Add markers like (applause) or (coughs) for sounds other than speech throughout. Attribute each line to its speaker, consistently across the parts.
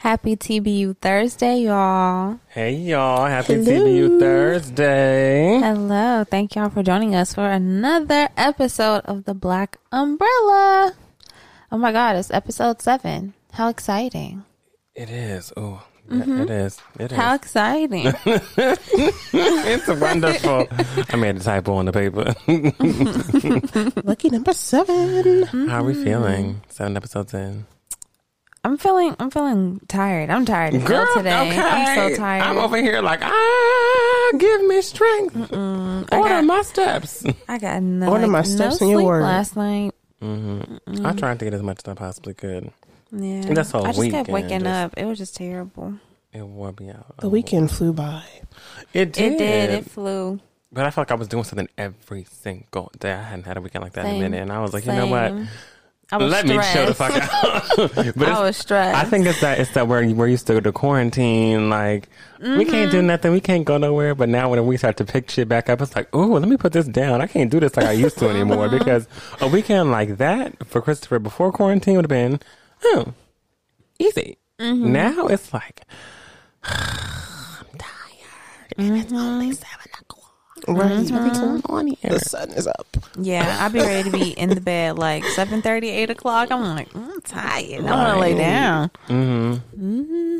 Speaker 1: Happy TBU Thursday, y'all.
Speaker 2: Hey y'all, happy
Speaker 3: Hello.
Speaker 2: TBU Thursday.
Speaker 1: Hello. Thank y'all for joining us for another episode of The Black Umbrella. Oh my God, it's episode seven. How exciting!
Speaker 2: It is. Oh, it is. It is.
Speaker 1: How exciting! (laughs) (laughs)
Speaker 2: it's wonderful. I made a typo on the paper. (laughs)
Speaker 3: Lucky number 7 mm-hmm.
Speaker 2: How are we feeling? Seven episodes in.
Speaker 1: I'm feeling, I'm feeling tired. I'm tired as hell today. I'm so tired.
Speaker 2: I'm over here like, ah, give me strength.
Speaker 1: I
Speaker 2: Order
Speaker 1: got-
Speaker 2: my steps.
Speaker 1: I got no,
Speaker 3: Order
Speaker 1: like,
Speaker 3: my
Speaker 1: no
Speaker 3: steps in your
Speaker 1: sleep
Speaker 3: word.
Speaker 1: last night.
Speaker 2: I tried to get as much as I possibly could.
Speaker 1: Yeah,
Speaker 2: That's all
Speaker 1: I just kept
Speaker 2: weekend,
Speaker 1: waking
Speaker 2: just-
Speaker 1: up. It was just terrible.
Speaker 2: It wore me out.
Speaker 3: The weekend flew by.
Speaker 2: It did.
Speaker 1: It did. It flew.
Speaker 2: But I felt like I was doing something every single day. I hadn't had a weekend like that in a
Speaker 1: Same.
Speaker 2: minute. And I was like, you know what?
Speaker 1: Same. I was
Speaker 2: Let
Speaker 1: stressed.
Speaker 2: me chill the fuck out. (laughs) but
Speaker 1: I was stressed.
Speaker 2: I think it's that it's that where we're used to the quarantine. Like we can't do mm-hmm. nothing, we can't go nowhere. But now when we start to pick shit back up, it's like, oh, let me put this down. I can't do this like I used to anymore (laughs) because a weekend like that for Christopher before quarantine would have been, oh, easy. Mm-hmm. Now it's like (sighs) I'm tired, and it's mm-hmm. only seven.
Speaker 3: Right.
Speaker 2: What's going mm-hmm. on here?
Speaker 3: The sun is up.
Speaker 1: Yeah, I'd be ready to be in the bed like 7 8 o'clock. I'm like, "Mm, I'm tired. I want to lay down.
Speaker 2: Mm-hmm. mm-hmm.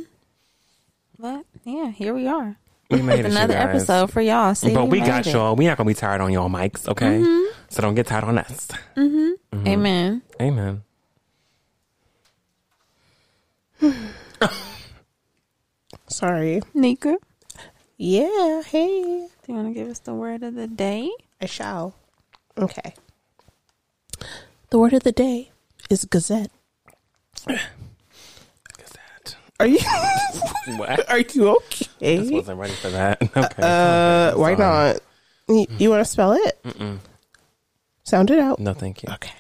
Speaker 1: But yeah, here we are.
Speaker 2: We made it,
Speaker 1: Another episode for y'all. See,
Speaker 2: But we
Speaker 1: made
Speaker 2: got
Speaker 1: it.
Speaker 2: y'all. We not gonna be tired on y'all mics, okay? Mm-hmm. So don't get tired on us.
Speaker 1: Amen.
Speaker 2: Amen. (sighs)
Speaker 3: Sorry.
Speaker 1: Nika,
Speaker 3: Yeah, hey.
Speaker 1: Do you want to give us the word of the day?
Speaker 3: I shall. Okay. The word of the day is gazette.
Speaker 2: Look at that.
Speaker 3: Are you (laughs)
Speaker 2: What? (laughs)
Speaker 3: are you
Speaker 2: Just
Speaker 3: okay?
Speaker 2: wasn't ready for that. (laughs) Okay.
Speaker 3: Uh, why
Speaker 2: Sorry.
Speaker 3: not? You, you want to spell it? Sound it out.
Speaker 2: No, thank you.
Speaker 3: Okay.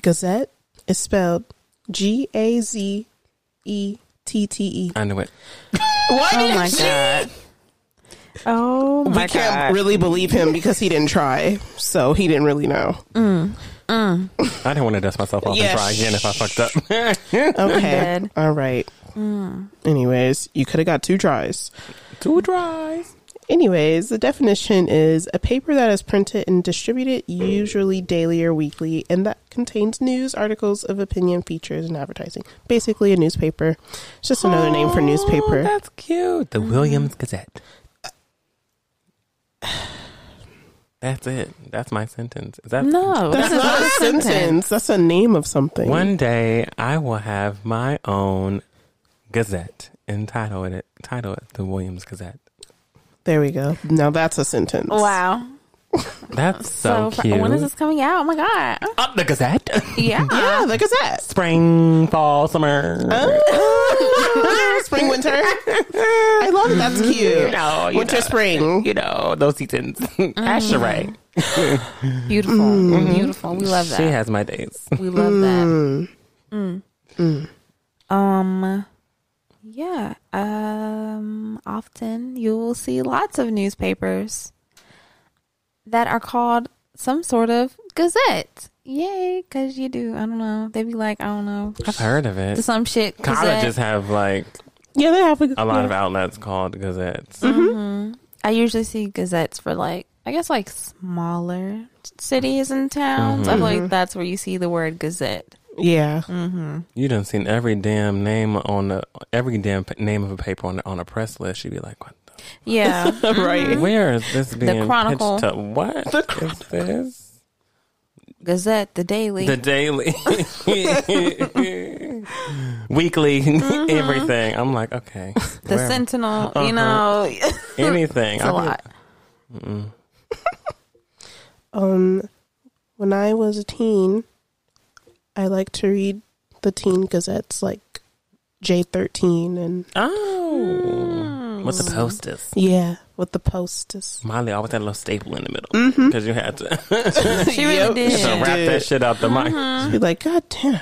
Speaker 3: Gazette is spelled G A Z E T T E.
Speaker 2: I knew it.
Speaker 3: Why
Speaker 1: Oh my God. Oh Oh
Speaker 3: we
Speaker 1: my
Speaker 3: can't
Speaker 1: God.
Speaker 3: really believe him because he didn't try, so he didn't really know.
Speaker 2: I didn't want to dust myself off
Speaker 3: Yeah,
Speaker 2: and try again if I fucked up. (laughs)
Speaker 3: Okay,
Speaker 1: dead.
Speaker 3: all right. Anyways, you could have got two tries.
Speaker 2: Two tries.
Speaker 3: Anyways, the definition is a paper that is printed and distributed usually daily or weekly and that contains news, articles of opinion, features, and advertising. Basically, a newspaper. It's just another name for
Speaker 2: Oh,
Speaker 3: newspaper.
Speaker 2: that's cute. The Williams Gazette. That's it. That's my sentence. Is that
Speaker 1: No,
Speaker 3: That's
Speaker 1: this is
Speaker 3: not a sentence. That's a name of something.
Speaker 2: One day I will have my own Gazette entitled it title it the Williams Gazette.
Speaker 3: There we go. Now that's a sentence.
Speaker 1: Wow. (laughs)
Speaker 2: That's so,
Speaker 1: for-
Speaker 2: cute.
Speaker 1: when is this coming out? Oh my God.
Speaker 2: Up the Gazette.
Speaker 1: Yeah. (laughs)
Speaker 3: Yeah, the Gazette.
Speaker 2: Spring, fall, summer. (laughs)
Speaker 3: spring, winter. I love it. That's cute.
Speaker 2: You know, you
Speaker 3: winter,
Speaker 2: know.
Speaker 3: spring.
Speaker 2: you know, those seasons. Asheray.
Speaker 1: Beautiful. Beautiful. We love that.
Speaker 2: She has my days.
Speaker 1: We love that. Mm. Um, yeah. Um, often you will see lots of newspapers that are called some sort of gazette. Yay, because you do. I don't know. They'd be like, I don't know,
Speaker 2: I've heard of it.
Speaker 1: some shit.
Speaker 2: Colleges
Speaker 1: Gazette.
Speaker 2: have like
Speaker 3: Yeah, they have a,
Speaker 2: a lot of outlets called gazettes. Mm-hmm. Mm-hmm.
Speaker 1: I usually see gazettes for like, I guess like smaller cities and towns. I feel mm-hmm. like that's where you see the word gazette.
Speaker 3: Yeah.
Speaker 2: You done seen every damn name on the every damn p- name of a paper on the, on a press list. You'd be like, what?
Speaker 1: Yeah. (laughs)
Speaker 3: Right. Mm-hmm.
Speaker 2: Where is this being the
Speaker 1: Chronicle.
Speaker 2: pitched to? What is this?
Speaker 1: Gazette, the Daily.
Speaker 2: The daily, (laughs) weekly, mm-hmm. everything. I'm like, okay,
Speaker 1: the
Speaker 2: where-
Speaker 1: Sentinel, you uh-huh. know, (laughs)
Speaker 2: anything.
Speaker 1: it's a
Speaker 2: I
Speaker 1: lot.
Speaker 3: Um, when I was a teen, I liked to read the teen gazettes like J13 and
Speaker 2: Oh, with the posters.
Speaker 3: yeah, with the posters.
Speaker 2: Molly always had a little staple in the middle mm-hmm. because you had to, (laughs)
Speaker 1: She really (laughs)
Speaker 3: Yep.
Speaker 1: did.
Speaker 2: to wrap that shit out the mic. Uh-huh.
Speaker 3: Be like, God damn.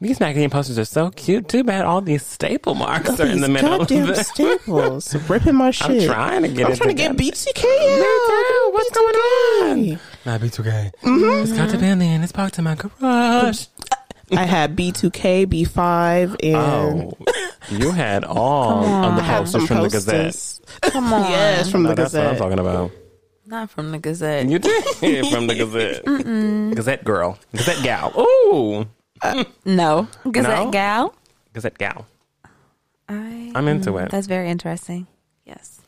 Speaker 2: These magazine posters are so cute. Too bad all these staple marks are in the
Speaker 3: These
Speaker 2: middle.
Speaker 3: Goddamn (laughs)
Speaker 2: of the-
Speaker 3: staples. Ripping my shit.
Speaker 2: I'm trying to get
Speaker 3: I'm
Speaker 2: it
Speaker 3: trying to get
Speaker 2: together.
Speaker 3: BTK out.
Speaker 2: What's going on? Not B2K. Mm-hmm. It's got to be in. It's parked in my garage.
Speaker 3: I had B2K, B5, and
Speaker 2: Oh, you had all of the
Speaker 3: I had
Speaker 2: posters
Speaker 3: some
Speaker 2: from the Gazette.
Speaker 1: Come on.
Speaker 3: Yes, from
Speaker 2: No,
Speaker 3: the
Speaker 2: that's what I'm talking about.
Speaker 1: Not from the Gazette.
Speaker 2: You did (laughs) from the Gazette. Gazette girl, Gazette gal. Ooh, (laughs) uh,
Speaker 1: No. Gazette
Speaker 2: No?
Speaker 1: gal.
Speaker 2: Gazette gal.
Speaker 1: I,
Speaker 2: I'm into it.
Speaker 1: That's very interesting. Yes.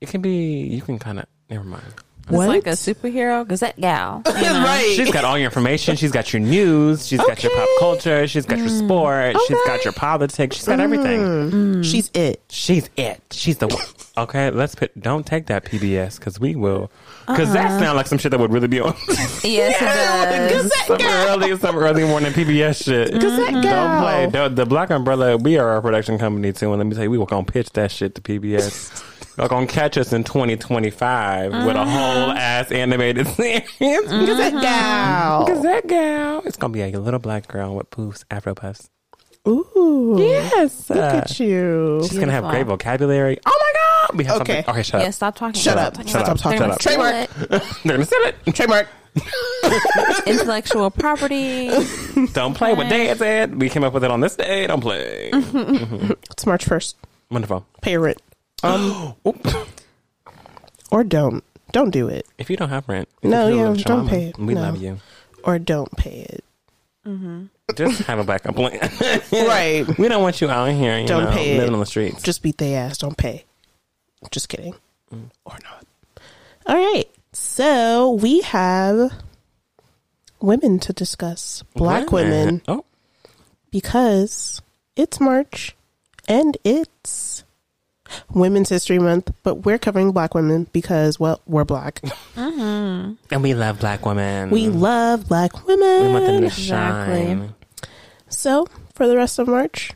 Speaker 2: It can be. You can kind of. Never mind.
Speaker 1: It's like a superhero. Gazette gal. You (laughs) know?
Speaker 3: right.
Speaker 2: She's got all your information. She's got your news. She's got your pop culture. She's got your sport. She's got your politics. She's got everything. Mm.
Speaker 3: She's it.
Speaker 2: She's it. She's the one. (coughs) Okay, let's put. Don't take that PBS because we will. Because that uh-huh. sounds like some shit that would really be on (laughs)
Speaker 1: Yes, it does.
Speaker 2: some early, some early morning PBS shit. Mm-hmm. Don't play. The, the Black Umbrella. We are our production company too, and let me tell you, we were gonna pitch that shit to PBS. (laughs) They're gonna catch us in 2025 with a uh-huh. whole ass animated (laughs) series.
Speaker 3: Gazette uh-huh. gal.
Speaker 2: Gazette gal. It's gonna be a little black girl with poofs, afro puffs.
Speaker 3: Ooh.
Speaker 2: Yes,
Speaker 3: Look at uh, you.
Speaker 2: she's gonna have great vocabulary. Oh my god! We have
Speaker 3: Okay.
Speaker 2: something. Okay, shut
Speaker 1: Yeah,
Speaker 2: up.
Speaker 1: stop talking.
Speaker 3: Shut
Speaker 1: Stop
Speaker 3: up.
Speaker 1: talking
Speaker 3: Shut up,
Speaker 1: it.
Speaker 3: talk,
Speaker 1: They're
Speaker 3: shut
Speaker 1: gonna
Speaker 3: up. Trademark. (laughs)
Speaker 2: They're gonna sell it.
Speaker 3: Trademark. (laughs)
Speaker 1: Intellectual property.
Speaker 2: Don't play with Dad said. We came up with it on this day. Don't play.
Speaker 3: It's March 1st.
Speaker 2: Wonderful.
Speaker 3: Pay your rent. Um, (gasps) or don't. Don't do it.
Speaker 2: If you don't have rent,
Speaker 3: No,
Speaker 2: you feel
Speaker 3: yeah,
Speaker 2: a
Speaker 3: don't pay it.
Speaker 2: We
Speaker 3: No.
Speaker 2: love you.
Speaker 3: Or don't pay it. Mm-hmm.
Speaker 2: Just have a backup plan. (laughs) (laughs)
Speaker 3: right.
Speaker 2: we don't want you out here, you
Speaker 3: Don't
Speaker 2: know,
Speaker 3: pay it.
Speaker 2: living on the streets.
Speaker 3: Just beat their ass. Don't pay. Just kidding.
Speaker 2: Mm.
Speaker 3: Or not. All right. So we have women to discuss. Black women.
Speaker 2: Oh,
Speaker 3: because it's March and it's Women's History Month, but we're covering black women because, well, we're black. Mm-hmm.
Speaker 2: and we love black women.
Speaker 3: We love black women.
Speaker 2: We want them
Speaker 3: women.
Speaker 2: to
Speaker 1: Exactly.
Speaker 2: shine.
Speaker 3: So, for the rest of March,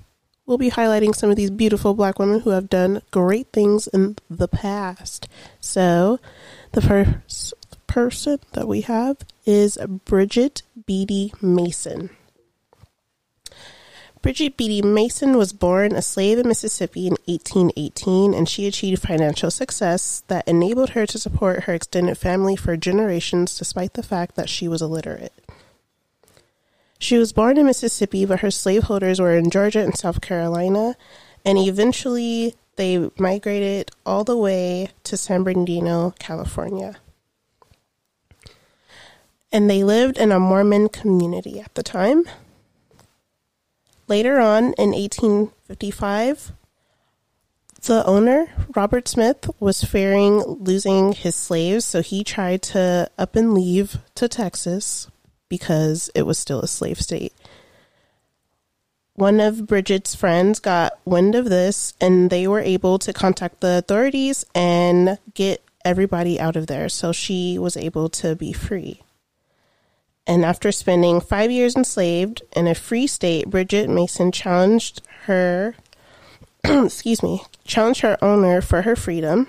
Speaker 3: we'll be highlighting some of these beautiful black women who have done great things in the past. So, the first person that we have is Bridget Biddy Mason. Bridget Biddy Mason was born a slave in Mississippi in 1818, and she achieved financial success that enabled her to support her extended family for generations despite the fact that she was illiterate. She was born in Mississippi, but her slaveholders were in Georgia and South Carolina, and eventually they migrated all the way to San Bernardino, California. And they lived in a Mormon community at the time. Later on in 1855, the owner, Robert Smith, was fearing losing his slaves, so he tried to up and leave to Texas because it was still a slave state. One of Bridget's friends got wind of this and they were able to contact the authorities and get everybody out of there. So she was able to be free. And after spending five years enslaved in a free state, Bridget Mason challenged her, (clears throat) excuse me, challenged her owner for her freedom.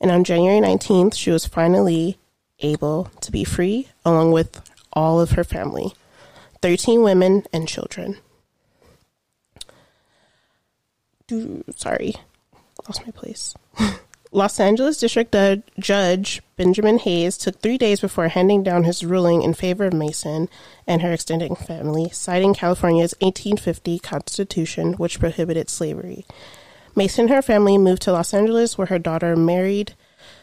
Speaker 3: And on January 19th, she was finally able to be free along with all of her family 13 women and children. Do, sorry, lost my place. (laughs) Los Angeles District Judge- Benjamin Hayes took three days before handing down his ruling in favor of Mason and her extended family, citing California's 1850 Constitution, which prohibited slavery. Mason and her family moved to Los Angeles, where her daughter married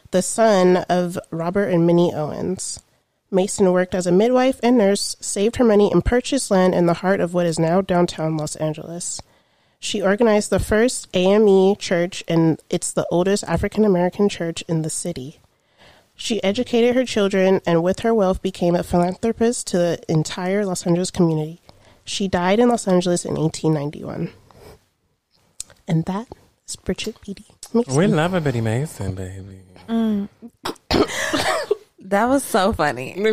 Speaker 3: the son of Robert and Minnie Owens. Mason worked as a midwife and nurse, saved her money, and purchased land in the heart of what is now downtown Los Angeles. She organized the first AME church, and it's the oldest African American church in the city. She educated her children and, with her wealth, became a philanthropist to the entire Los Angeles community. She died in Los Angeles in 1891. And that is Bridget Biddy. Mason.
Speaker 2: We love a Biddy Mason, baby. (coughs) (coughs) (coughs)
Speaker 1: That was so funny. (laughs)
Speaker 3: we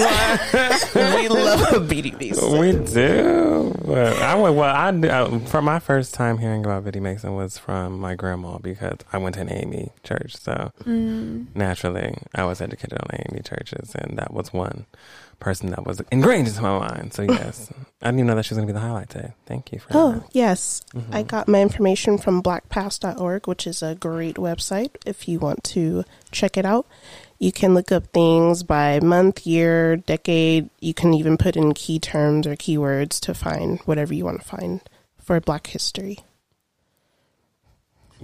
Speaker 3: love Biddy Mason.
Speaker 2: We do. But I went, well, I, knew- I for my first time hearing about Biddy Mason was from my grandma because I went to an AME church. So mm. naturally, I was educated on AME churches, and that was one person that was ingrained into my mind. So yes, I didn't even know that she was going to be the highlight today. Thank you for
Speaker 3: Oh,
Speaker 2: that.
Speaker 3: yes. Mm-hmm. I got my information from blackpast.org, which is a great website if you want to check it out. You can look up things by month, year, decade. You can even put in key terms or keywords to find whatever you want to find for Black history.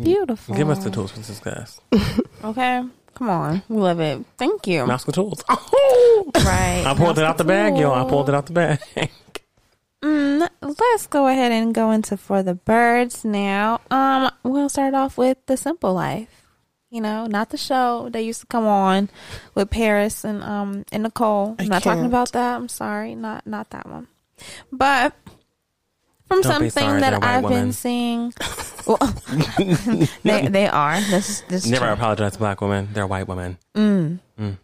Speaker 1: Beautiful.
Speaker 2: Give us the tools for success. (laughs)
Speaker 1: Okay. Come on. We love it. Thank you.
Speaker 2: Mouse tools. (laughs)
Speaker 1: Right.
Speaker 2: I pulled it out the bag, yo. I pulled it out the bag.
Speaker 1: Mm, let's go ahead and go into for the birds now. Um, we'll start off with the simple life. You know, not the show that used to come on with Paris and um and Nicole.
Speaker 3: I
Speaker 1: I'm not talking
Speaker 3: can't.
Speaker 1: about that. I'm sorry, not not that one. But from
Speaker 2: Don't
Speaker 1: something
Speaker 2: sorry,
Speaker 1: that I've been seeing, (laughs) well, (laughs) they they are. This this
Speaker 2: Never apologize to black women. They're white women. Mm. Mm.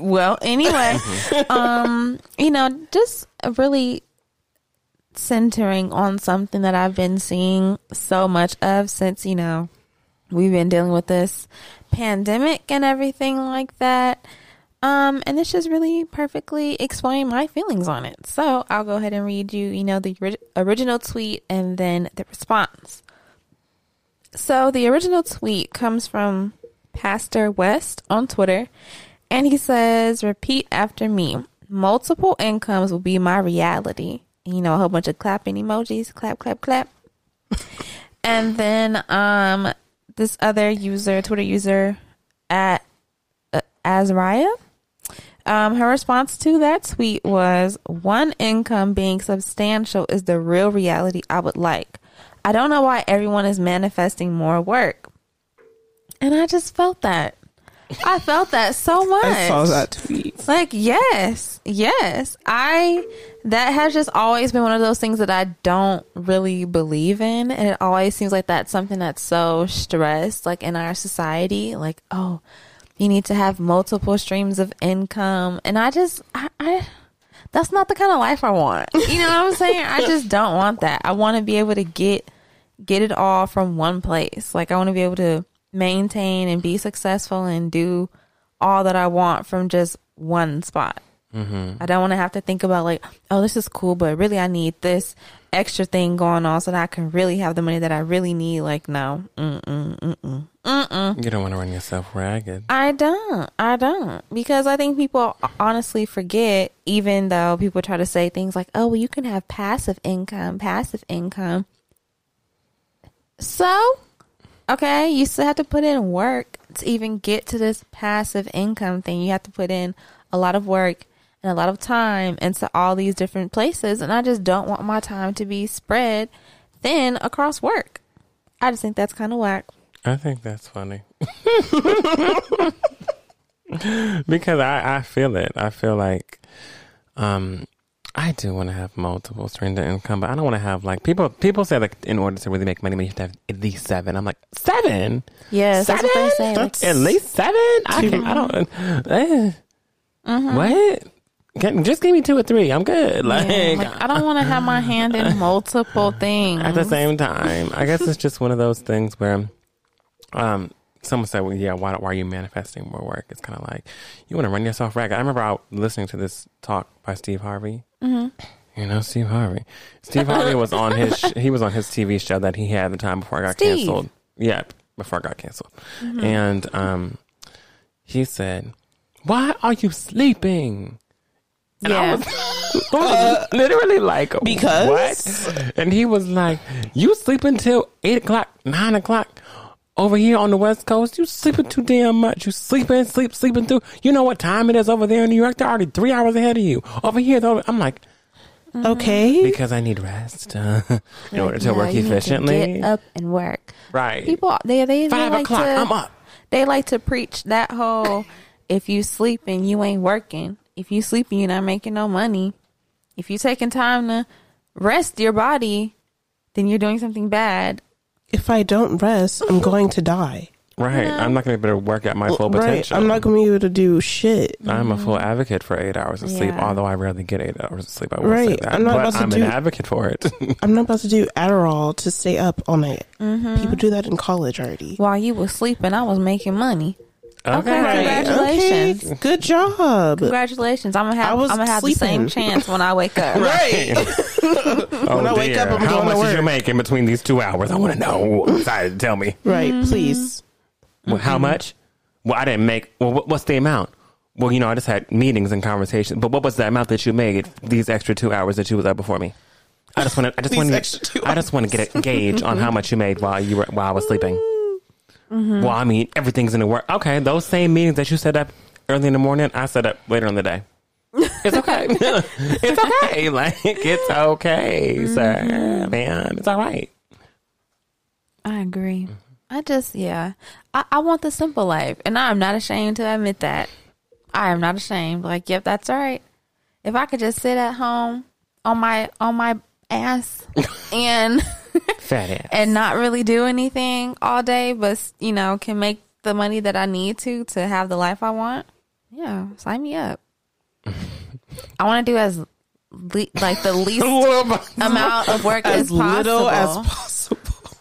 Speaker 1: Well, anyway, (laughs) um, you know, just really centering on something that I've been seeing so much of since, you know, we've been dealing with this pandemic and everything like that. Um, and this just really perfectly explain my feelings on it. So I'll go ahead and read you, you know, the ori- original tweet and then the response. So the original tweet comes from Pastor West on Twitter, and he says, "Repeat after me. Multiple incomes will be my reality." You know, a whole bunch of clapping emojis, clap, clap, clap. (laughs) and then um, this other user, Twitter user at uh, Azariah, um, her response to that tweet was, "One income being substantial is the real reality I would like. I don't know why everyone is manifesting more work." And I just felt that. I felt that so much. (laughs)
Speaker 3: I saw that tweet.
Speaker 1: Like, yes, yes. I, that has just always been one of those things that I don't really believe in. And it always seems like that's something that's so stressed, like in our society. Like, oh, you need to have multiple streams of income. And I just, I, I that's not the kind of life I want. You know what I'm saying? I just don't want that. I want to be able to get, get it all from one place. Like, I want to be able to maintain and be successful and do all that I want from just one spot.
Speaker 2: Mm-hmm.
Speaker 1: I don't want to have to think about like, oh, this is cool, but really I need this extra thing going on so that I can really have the money that I really need. Like, no, mm mm mm mm mm.
Speaker 2: You don't want to run yourself ragged.
Speaker 1: I don't. I don't. Because I think people honestly forget, even though people try to say things like, oh, well, you can have passive income, passive income. So, okay, you still have to put in work to even get to this passive income thing. You have to put in a lot of work and a lot of time into all these different places. And I just don't want my time to be spread thin across work. I just think that's kind of whack.
Speaker 2: I think that's funny. (laughs) because I, I feel it. I feel like um I do want to have multiple streams of income, but I don't want to have like people people say like in order to really make money you have to have at least seven. I'm like, seven?
Speaker 1: Yes, that's what they say.
Speaker 3: That's-
Speaker 2: At least seven? I can I don't eh. What? Just give me two or three. I'm good. Like,
Speaker 1: Yeah, like, I don't want to have my hand in (laughs) multiple things.
Speaker 2: at the same time, I guess it's just one of those things where, um, someone said, "Well, yeah, why, why are you manifesting more work?" It's kind of like you want to run yourself ragged. I remember out listening to this talk by Steve Harvey.
Speaker 1: Mm-hmm.
Speaker 2: You know, Steve Harvey. Steve Harvey was on his (laughs) sh- he was on his TV show that he had the time before I got
Speaker 1: Steve.
Speaker 2: canceled. Yeah, before I got canceled, and um, he said, "Why are you sleeping?" And I
Speaker 1: Yeah.
Speaker 2: was, (laughs) I was literally like,
Speaker 3: because?
Speaker 2: what? And he was like, you sleep until eight o'clock, nine o'clock over here on the West Coast. You sleeping too damn much. You sleeping, sleep, sleeping through. You know what time it is over there in New York? They're already three hours ahead of you. Over here, though, I'm like,
Speaker 3: Okay.
Speaker 2: because I need rest uh, (laughs) in order to
Speaker 1: No,
Speaker 2: work
Speaker 1: you need to
Speaker 2: efficiently.
Speaker 1: get up and work.
Speaker 2: Right.
Speaker 1: People, they they, they
Speaker 2: Five
Speaker 1: like
Speaker 2: o'clock,
Speaker 1: to,
Speaker 2: I'm up.
Speaker 1: They like to preach that whole: if you sleeping, you ain't working. If you sleeping, you're not making no money. If you taking time to rest your body, then you're doing something bad.
Speaker 3: If I don't rest, I'm going to die.
Speaker 2: Right. I'm not going to be able to work at my full
Speaker 3: right.
Speaker 2: potential.
Speaker 3: I'm not going to be able to do shit.
Speaker 2: I'm a full advocate for eight hours of sleep, although I rarely get eight hours of sleep. I will say
Speaker 3: Right.
Speaker 2: that.
Speaker 3: I'm not
Speaker 2: but
Speaker 3: about to
Speaker 2: I'm
Speaker 3: do-
Speaker 2: an advocate for it. (laughs)
Speaker 3: I'm not about to do Adderall to stay up all night.
Speaker 1: Mm-hmm.
Speaker 3: People do that in college already.
Speaker 1: While you was sleeping, I was making money. Okay,
Speaker 3: Right.
Speaker 1: congratulations.
Speaker 3: Okay. Good job.
Speaker 1: Congratulations! I'm gonna
Speaker 3: I
Speaker 1: have
Speaker 3: was
Speaker 1: I'm gonna have the same chance when I wake up. (laughs)
Speaker 3: Right. (laughs) (laughs)
Speaker 2: Oh,
Speaker 3: When I wake
Speaker 2: dear.
Speaker 3: up, I'm
Speaker 2: How
Speaker 3: going to
Speaker 2: much did you
Speaker 3: work.
Speaker 2: make in between these two hours? I want to know. Sorry, tell me.
Speaker 3: Right. Mm-hmm. Please.
Speaker 2: Well, How mm-hmm. much? Well, I didn't make. Well, what, what's the amount? Well, you know, I just had meetings and conversations. But what was the amount that you made these extra two hours that you was up before me? I just want to. I just want to. I just want to get a gauge on how much you made while you were while I was sleeping. Mm-hmm. Well, I mean, everything's in the work. Okay, those same meetings that you set up early in the morning, I set up later in the day. It's okay. (laughs) it's okay. Like it's okay, mm-hmm. sir, man. It's all right.
Speaker 1: I agree. I just, yeah. I, I want the simple life. And I'm not ashamed to admit that. I am not ashamed. Like, yep, that's all right. If I could just sit at home on my on my ass (laughs) and (laughs)
Speaker 2: Fat ass.
Speaker 1: and not really do anything all day, but you know, can make the money that I need to to have the life I want. Yeah, sign me up. I want to do as le- like the (laughs) least amount of work (laughs) as,
Speaker 3: as little as
Speaker 1: possible.
Speaker 3: possible.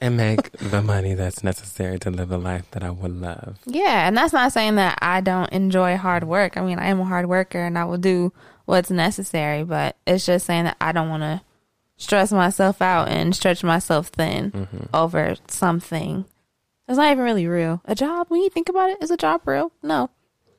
Speaker 2: and make the money that's necessary to live a life that I would love.
Speaker 1: Yeah, and that's not saying that I don't enjoy hard work. I mean, I am a hard worker and I will do what's necessary, but it's just saying that I don't want to stress myself out and stretch myself thin mm-hmm. over something. It's not even really real. A job, when you think about it, is a job real? No.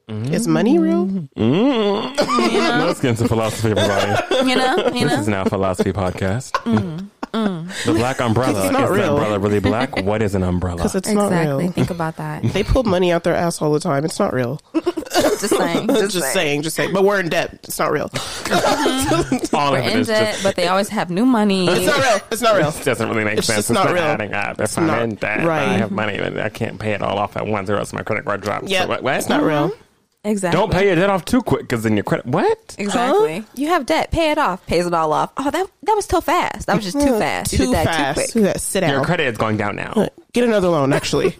Speaker 1: Mm-hmm.
Speaker 3: Is money real? Mm-hmm. (laughs)
Speaker 2: Let's get into philosophy, everybody.
Speaker 1: You know, you
Speaker 2: This is now a philosophy podcast. Mm. Mm. The black umbrella
Speaker 3: It's not
Speaker 2: is the
Speaker 3: real.
Speaker 2: umbrella really black? (laughs) What is an umbrella?
Speaker 3: Because it's not
Speaker 1: Exactly.
Speaker 3: real.
Speaker 1: Think about that. (laughs)
Speaker 3: They pull money out their ass all the time. It's not real. (laughs)
Speaker 1: Just saying. Just,
Speaker 3: Just,
Speaker 1: saying.
Speaker 3: saying, just saying. But we're in debt. It's not real. Mm-hmm.
Speaker 2: All
Speaker 1: We're
Speaker 2: of it
Speaker 1: in
Speaker 2: is
Speaker 1: debt,
Speaker 2: just.
Speaker 1: but they always have new money.
Speaker 3: It's not real. It's not real.
Speaker 2: It doesn't really make
Speaker 3: It's
Speaker 2: sense.
Speaker 3: just
Speaker 2: It's
Speaker 3: not
Speaker 2: not,
Speaker 3: real.
Speaker 2: adding up. If I'm
Speaker 3: not-
Speaker 2: in debt,
Speaker 3: right.
Speaker 2: I have money, but I can't pay it all off at once, or else my credit card drops.
Speaker 3: Yeah,
Speaker 2: So what? what?
Speaker 3: it's not real. Uh-huh.
Speaker 1: Exactly.
Speaker 2: Don't pay your debt off too quick, because then your credit. What?
Speaker 1: Exactly. You have debt. Pay it off. Pays it all off. Oh, that that was too fast. That was just too fast. You
Speaker 3: Too
Speaker 1: did that
Speaker 3: fast.
Speaker 1: too
Speaker 3: Too
Speaker 1: quick.
Speaker 3: fast. Sit
Speaker 2: Your credit is going down now.
Speaker 3: Get another loan, actually. (laughs) (laughs)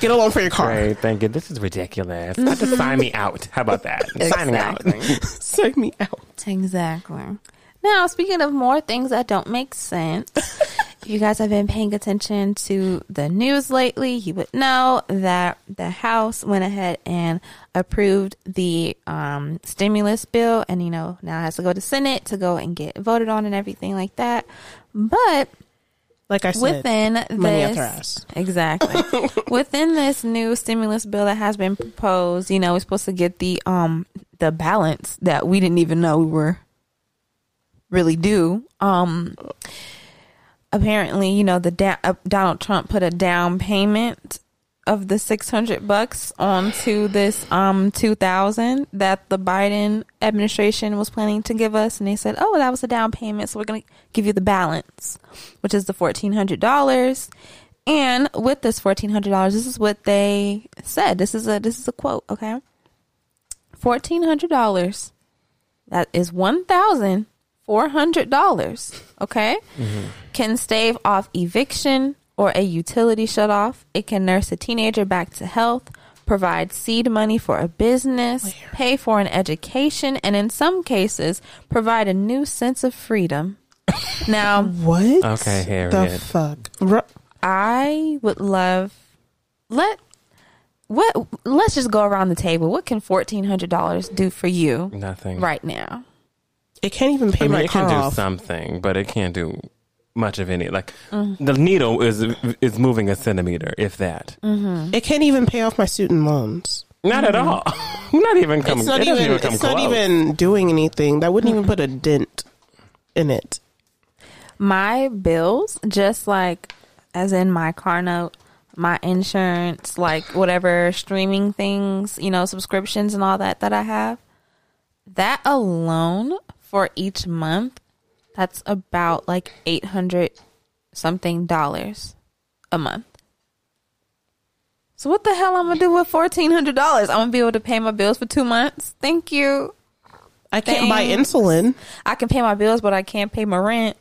Speaker 3: Get a loan for your car.
Speaker 2: Great, thank you. This is ridiculous. I just sign me out. How about that? Signing out. (laughs)
Speaker 3: Sign me out.
Speaker 1: exactly. Now, speaking of more things that don't make sense, if you guys have been paying attention to the news lately, you would know that the House went ahead and approved the um, stimulus bill, and you know now it has to go to Senate to go and get voted on and everything like that. But
Speaker 3: Like I said,
Speaker 1: within this exactly. (laughs) Within this new stimulus bill that has been proposed you know we're supposed to get the um the balance that we didn't even know we were really due. Um apparently you know the da- uh, donald trump put a down payment of the 600 bucks onto this um 2000 that the Biden administration was planning to give us and they said, "Oh, that was a down payment, so we're going to give you the balance, which is the $1400." And with this $1400, this is what they said. This is a this is a quote, okay? $1400. That is $1,400, okay? Can stave off eviction or a utility shut off. It can nurse a teenager back to health, provide seed money for a business, pay for an education, and in some cases, provide a new sense of freedom. (coughs) Now,
Speaker 3: What?
Speaker 2: Okay, here
Speaker 3: the fuck? Ru-
Speaker 1: I would love let what let's just go around the table. What can fourteen hundred dollars do for you
Speaker 2: Nothing.
Speaker 1: right now?
Speaker 3: It can't even pay
Speaker 2: I mean,
Speaker 3: my
Speaker 2: it can
Speaker 3: car
Speaker 2: do
Speaker 3: off.
Speaker 2: something, but it can't do much of any. Like the needle is is moving a centimeter, if that. Mm-hmm.
Speaker 3: It can't even pay off my student loans.
Speaker 2: Not at mm-hmm. all. (laughs) not even coming.
Speaker 3: It's not
Speaker 2: it
Speaker 3: even.
Speaker 2: even come
Speaker 3: it's
Speaker 2: close.
Speaker 3: not even doing anything. That wouldn't even put a dent in it.
Speaker 1: My bills, just like as in my car note, my insurance, like whatever streaming things, you know, subscriptions and all that that I have, that alone for each month, that's about like eight hundred something dollars a month. So what the hell I'm gonna do with fourteen hundred dollars? I'm gonna be able to pay my bills for two months. Thank you.
Speaker 3: I can't buy insulin.
Speaker 1: I can pay my bills, but I can't pay my rent.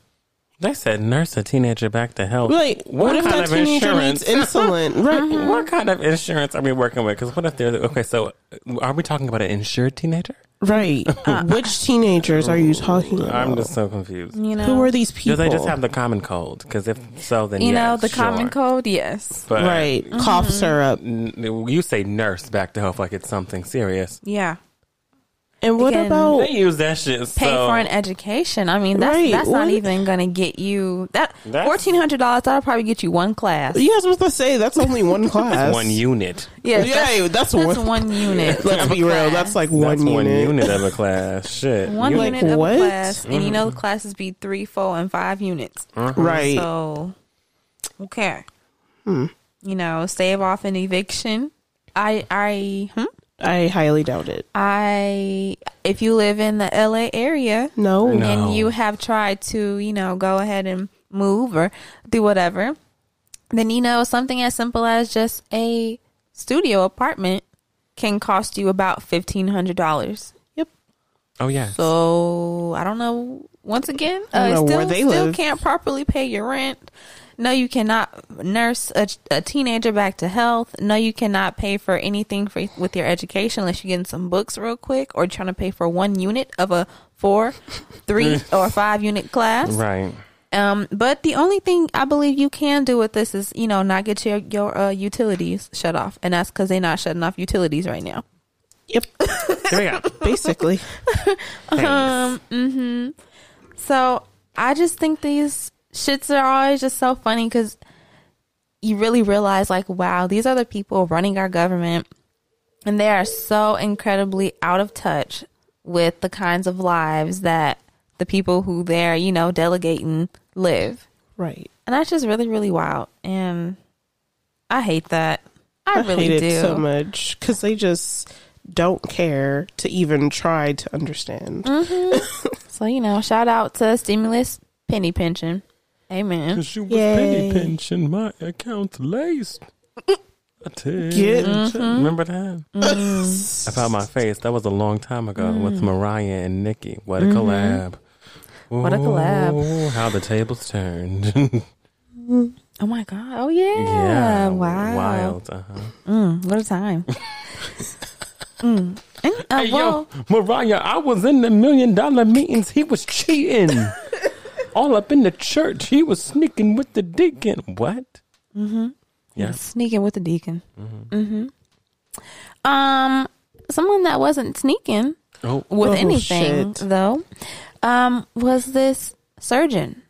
Speaker 2: They said nurse a teenager back to health.
Speaker 3: Like, what, if that teenager needs insulin? (laughs) Right.
Speaker 2: What mm-hmm. kind of insurance are we working with? Because what if they're okay? So, are we talking about an insured teenager?
Speaker 3: Right. (laughs) Which teenagers are you talking about?
Speaker 2: I'm just so confused.
Speaker 1: You know,
Speaker 3: Who are these people?
Speaker 2: Do they just have the common cold? Because if so, then
Speaker 1: you know
Speaker 2: yes,
Speaker 1: the common cold. Yes.
Speaker 2: But
Speaker 3: right. Cough mm-hmm. syrup.
Speaker 2: n- you say nurse back to health like it's something serious.
Speaker 1: Yeah.
Speaker 3: And what
Speaker 1: Again,
Speaker 3: about
Speaker 2: They use that shit.
Speaker 1: pay for an education. I mean, that's
Speaker 3: Right,
Speaker 1: that's not even going to get you that fourteen hundred dollars. That'll probably get you one class.
Speaker 3: Yeah, I was supposed to say that's only one (laughs) class.
Speaker 2: one unit.
Speaker 1: Yeah,
Speaker 3: Yeah, that's,
Speaker 1: that's
Speaker 3: one.
Speaker 1: one unit. (laughs)
Speaker 3: Let's be real.
Speaker 1: class.
Speaker 3: That's like
Speaker 2: That's
Speaker 3: one
Speaker 2: one
Speaker 3: unit.
Speaker 2: unit of a (laughs) class. Shit.
Speaker 1: one
Speaker 2: You-
Speaker 3: Like,
Speaker 1: unit of
Speaker 3: what?
Speaker 1: a class, and you know
Speaker 2: Mm-hmm.
Speaker 1: the classes be three, four, and five units.
Speaker 3: Right.
Speaker 1: So, okay,
Speaker 3: Hmm.
Speaker 1: you know, save off an eviction. I, I, hmm?
Speaker 3: I highly doubt it.
Speaker 1: I, if you live in the LA area
Speaker 3: No.
Speaker 2: No.
Speaker 1: and you have tried to, you know, go ahead and move or do whatever, then you know something as simple as just a studio apartment can cost you about fifteen hundred dollars.
Speaker 3: Yep.
Speaker 2: Oh yeah.
Speaker 1: So I don't know. Once again,
Speaker 3: I don't
Speaker 1: uh,
Speaker 3: know
Speaker 1: still,
Speaker 3: where they
Speaker 1: still
Speaker 3: live.
Speaker 1: can't properly pay your rent. No, you cannot nurse a, a teenager back to health. No, you cannot pay for anything for with your education unless you're getting some books real quick or trying to pay for one unit of a four, (laughs) three, or five unit class.
Speaker 2: right.
Speaker 1: Um, but the only thing I believe you can do with this is, you know, not get your your uh, utilities shut off, and that's because they're not shutting off utilities right now.
Speaker 3: Yep.
Speaker 2: Here we go.
Speaker 3: Basically. (laughs)
Speaker 1: Um, hmm So I just think these shits are always just so funny because you really realize, like, wow, these are the people running our government, and they are so incredibly out of touch with the kinds of lives that the people who they're, you know, delegating live.
Speaker 3: Right.
Speaker 1: And that's just really, really wild. And I hate that. I, really
Speaker 3: hate
Speaker 1: do.
Speaker 3: it so much because they just don't care to even try to understand. Mm-hmm. (laughs)
Speaker 1: So, you know, shout out to stimulus penny pension. Amen.
Speaker 2: Cause you was
Speaker 3: Yay.
Speaker 2: penny pinching my account laced. Attention.
Speaker 3: Get-
Speaker 2: Remember that? I found my face. That was a long time ago with Mariah and Nicki. What a collab.
Speaker 1: What a collab.
Speaker 2: How the tables turned. (laughs)
Speaker 1: Oh my God. Oh, yeah.
Speaker 2: yeah.
Speaker 1: Wow.
Speaker 2: Wild. Uh-huh.
Speaker 1: Mm, what a time. (laughs) mm. And, uh,
Speaker 2: Hey,
Speaker 1: well,
Speaker 2: yo, Mariah, I was in the million dollar meetings. He was cheating. (laughs) All up in the church. He was sneaking with the deacon. What? Mm-hmm. Yeah.
Speaker 1: sneaking with the deacon. Mm-hmm. Um, someone that wasn't sneaking
Speaker 2: Oh,
Speaker 1: with
Speaker 3: Oh,
Speaker 1: anything,
Speaker 3: shit.
Speaker 1: though, um, was this surgeon.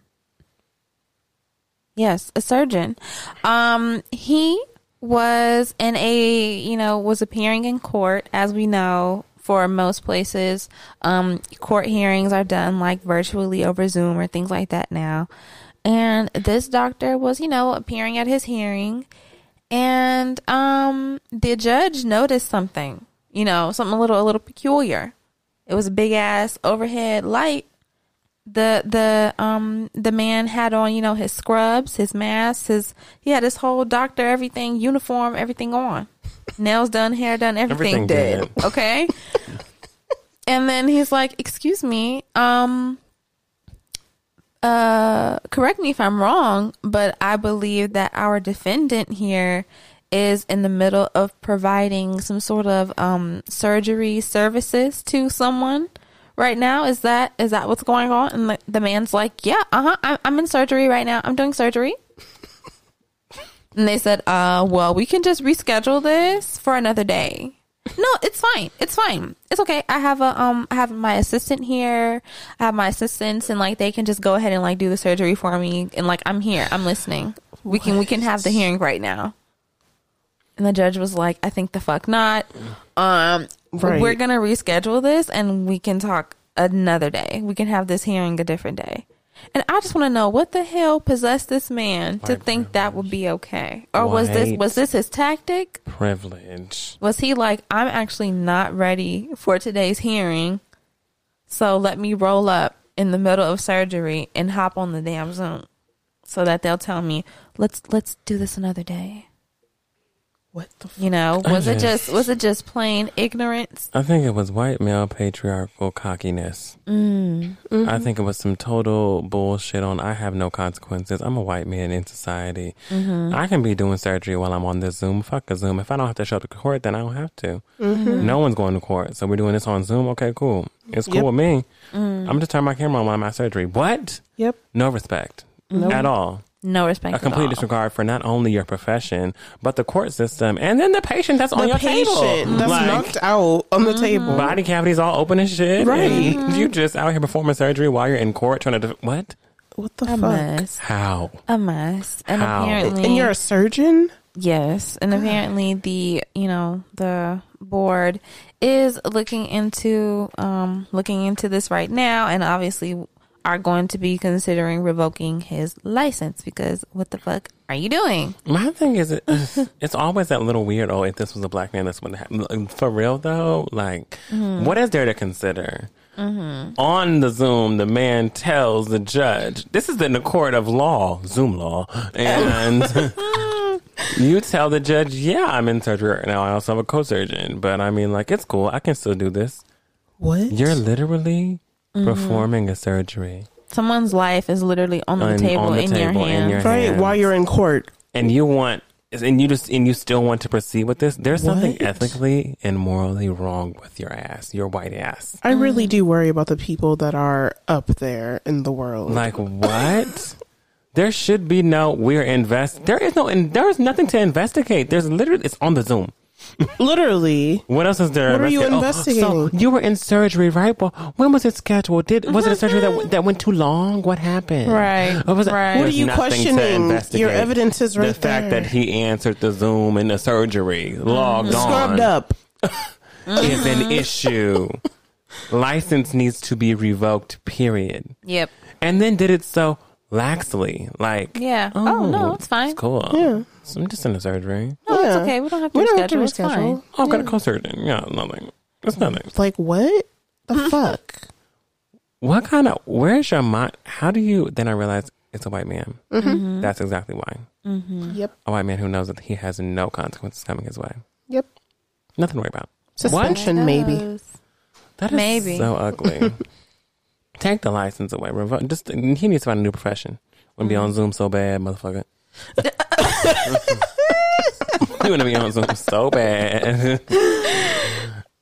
Speaker 1: Yes, a surgeon. Um, he was in a, you know, was appearing in court, as we know, for most places. Um, court hearings are done like virtually over Zoom or things like that now. And this doctor was, you know, appearing at his hearing and um the judge noticed something, you know, something a little a little peculiar. It was a big ass overhead light the the um the man had on you know his scrubs his mask his he had his whole doctor everything uniform everything on nails done hair done everything,
Speaker 2: Everything
Speaker 1: did.
Speaker 2: did. (laughs)
Speaker 1: okay? And then he's like excuse me um uh correct me if i'm wrong but i believe that our defendant here is in the middle of providing some sort of um surgery services to someone right now. Is that is that what's going on? And the, the man's like yeah uh-huh I'm, I'm in surgery right now. I'm doing surgery and they said uh well we can just reschedule this for another day. (laughs) No it's fine. It's fine. It's okay. I have a um i have my assistant here. I have my assistants and like they can just go ahead and like do the surgery for me. And like i'm here. I'm listening. We can we can have the hearing right now. And the judge was like i think the fuck not. Um
Speaker 3: Right.
Speaker 1: we're gonna reschedule this and we can talk another day. We can have this hearing a different day and i just want to know what the hell possessed this man to
Speaker 2: White
Speaker 1: think that would be okay? Or was this was this his tactic?
Speaker 2: privilege.
Speaker 1: was he like i'm actually not ready for today's hearing so let me roll up in the middle of surgery and hop on the damn zoom so that they'll tell me let's let's do this another day
Speaker 3: What the f-
Speaker 1: you know was it
Speaker 2: just-
Speaker 1: just was it just plain ignorance
Speaker 2: I think it was white male patriarchal cockiness.
Speaker 1: mm.
Speaker 2: I think it was some total bullshit on I have no consequences. I'm a white man in society.
Speaker 1: Mm-hmm.
Speaker 2: I can be doing surgery while I'm on this Zoom. Fuck a Zoom. If I don't have to show up to court, then I don't have to. No one's going to court. So we're doing this on Zoom. Okay, cool. It's cool
Speaker 3: Yep.
Speaker 2: with me.
Speaker 1: Mm.
Speaker 2: I'm just turn my camera on while I'm at surgery. What?
Speaker 3: Yep.
Speaker 2: No respect
Speaker 3: Nope.
Speaker 2: at all.
Speaker 1: No respect.
Speaker 2: a
Speaker 1: at
Speaker 2: complete
Speaker 1: all.
Speaker 2: disregard for not only your profession but the court system and then the patient that's on
Speaker 3: The
Speaker 2: your
Speaker 3: patient
Speaker 2: table.
Speaker 3: that's
Speaker 2: Like,
Speaker 3: knocked out on the table.
Speaker 2: body cavities all open and shit.
Speaker 3: Right.
Speaker 2: and you just out here performing surgery while you're in court trying to def- what?
Speaker 3: What the
Speaker 1: A
Speaker 3: fuck?
Speaker 1: mess.
Speaker 2: How?
Speaker 1: A mess. And
Speaker 2: How?
Speaker 1: apparently,
Speaker 3: And you're a surgeon?
Speaker 1: Yes, and apparently the you know the board is looking into um looking into this right now, and obviously are going to be considering revoking his license because what the fuck are you doing?
Speaker 2: My thing is, it, it's (laughs) always that little weird. Oh, if this was a black man, this wouldn't happen. For real though, like,
Speaker 1: Mm-hmm.
Speaker 2: what is there to consider? On the Zoom, the man tells the judge, "This is in the court of law, Zoom law," and (laughs) you tell the judge, "Yeah, I'm in surgery right now. I also have a co-surgeon, but I mean, like, it's cool. I can still do this."
Speaker 3: What?
Speaker 2: You're literally
Speaker 1: Mm-hmm.
Speaker 2: performing a surgery,
Speaker 1: Someone's life is literally on the
Speaker 2: On-
Speaker 1: table
Speaker 2: on the
Speaker 1: in your
Speaker 2: table in
Speaker 1: hands.
Speaker 2: your
Speaker 3: right
Speaker 2: hands.
Speaker 3: while you're in court.
Speaker 2: and you want. And you just and you still want to proceed with this. There's something
Speaker 3: What?
Speaker 2: ethically and morally wrong with your ass, your white ass.
Speaker 3: I really do worry about the people that are up there in the world.
Speaker 2: Like what? there should be no. We're invest. There is no. And there is nothing to investigate. There's literally. It's on the Zoom. (laughs)
Speaker 3: Literally.
Speaker 2: What else is there?
Speaker 3: What are you
Speaker 2: investigate- oh,
Speaker 3: investigating?
Speaker 2: so you were in surgery, right? Well, when was it scheduled? Did was it a surgery that mm-hmm. that went too long? What happened?
Speaker 1: Right,
Speaker 2: What was it?
Speaker 1: right.
Speaker 3: What are you questioning? Your evidence is right The
Speaker 2: fact
Speaker 3: there.
Speaker 2: that he answered the Zoom in the surgery, mm-hmm. logged on,
Speaker 3: Scrubbed up. (laughs)
Speaker 2: is an mm-hmm. issue. License needs to be revoked. Period.
Speaker 1: Yep.
Speaker 2: And then did it so laxly, like
Speaker 1: Yeah. Oh, no, it's fine.
Speaker 2: It's cool.
Speaker 3: Yeah.
Speaker 2: So I'm just in the surgery.
Speaker 1: No,
Speaker 3: Yeah.
Speaker 1: it's okay. We don't have to
Speaker 3: We don't have to
Speaker 1: reschedule. It's fine.
Speaker 2: Oh, I've got a co-surgeon. Yeah, nothing. It's nothing.
Speaker 3: Like what? The (laughs) fuck?
Speaker 2: What kind of? Where's your mind? How do you? Then I realized it's a white man.
Speaker 3: Mm-hmm.
Speaker 2: That's exactly why.
Speaker 3: Yep.
Speaker 2: A white man who knows that he has no consequences coming his way.
Speaker 3: Yep.
Speaker 2: Nothing to worry about.
Speaker 3: Suspension, maybe.
Speaker 1: Yes.
Speaker 2: That is
Speaker 1: Maybe.
Speaker 2: so ugly. (laughs) Take the license away. Revo- just he needs to find a new profession. Want to mm. (laughs) be on Zoom so bad, motherfucker. you want to be on Zoom so bad.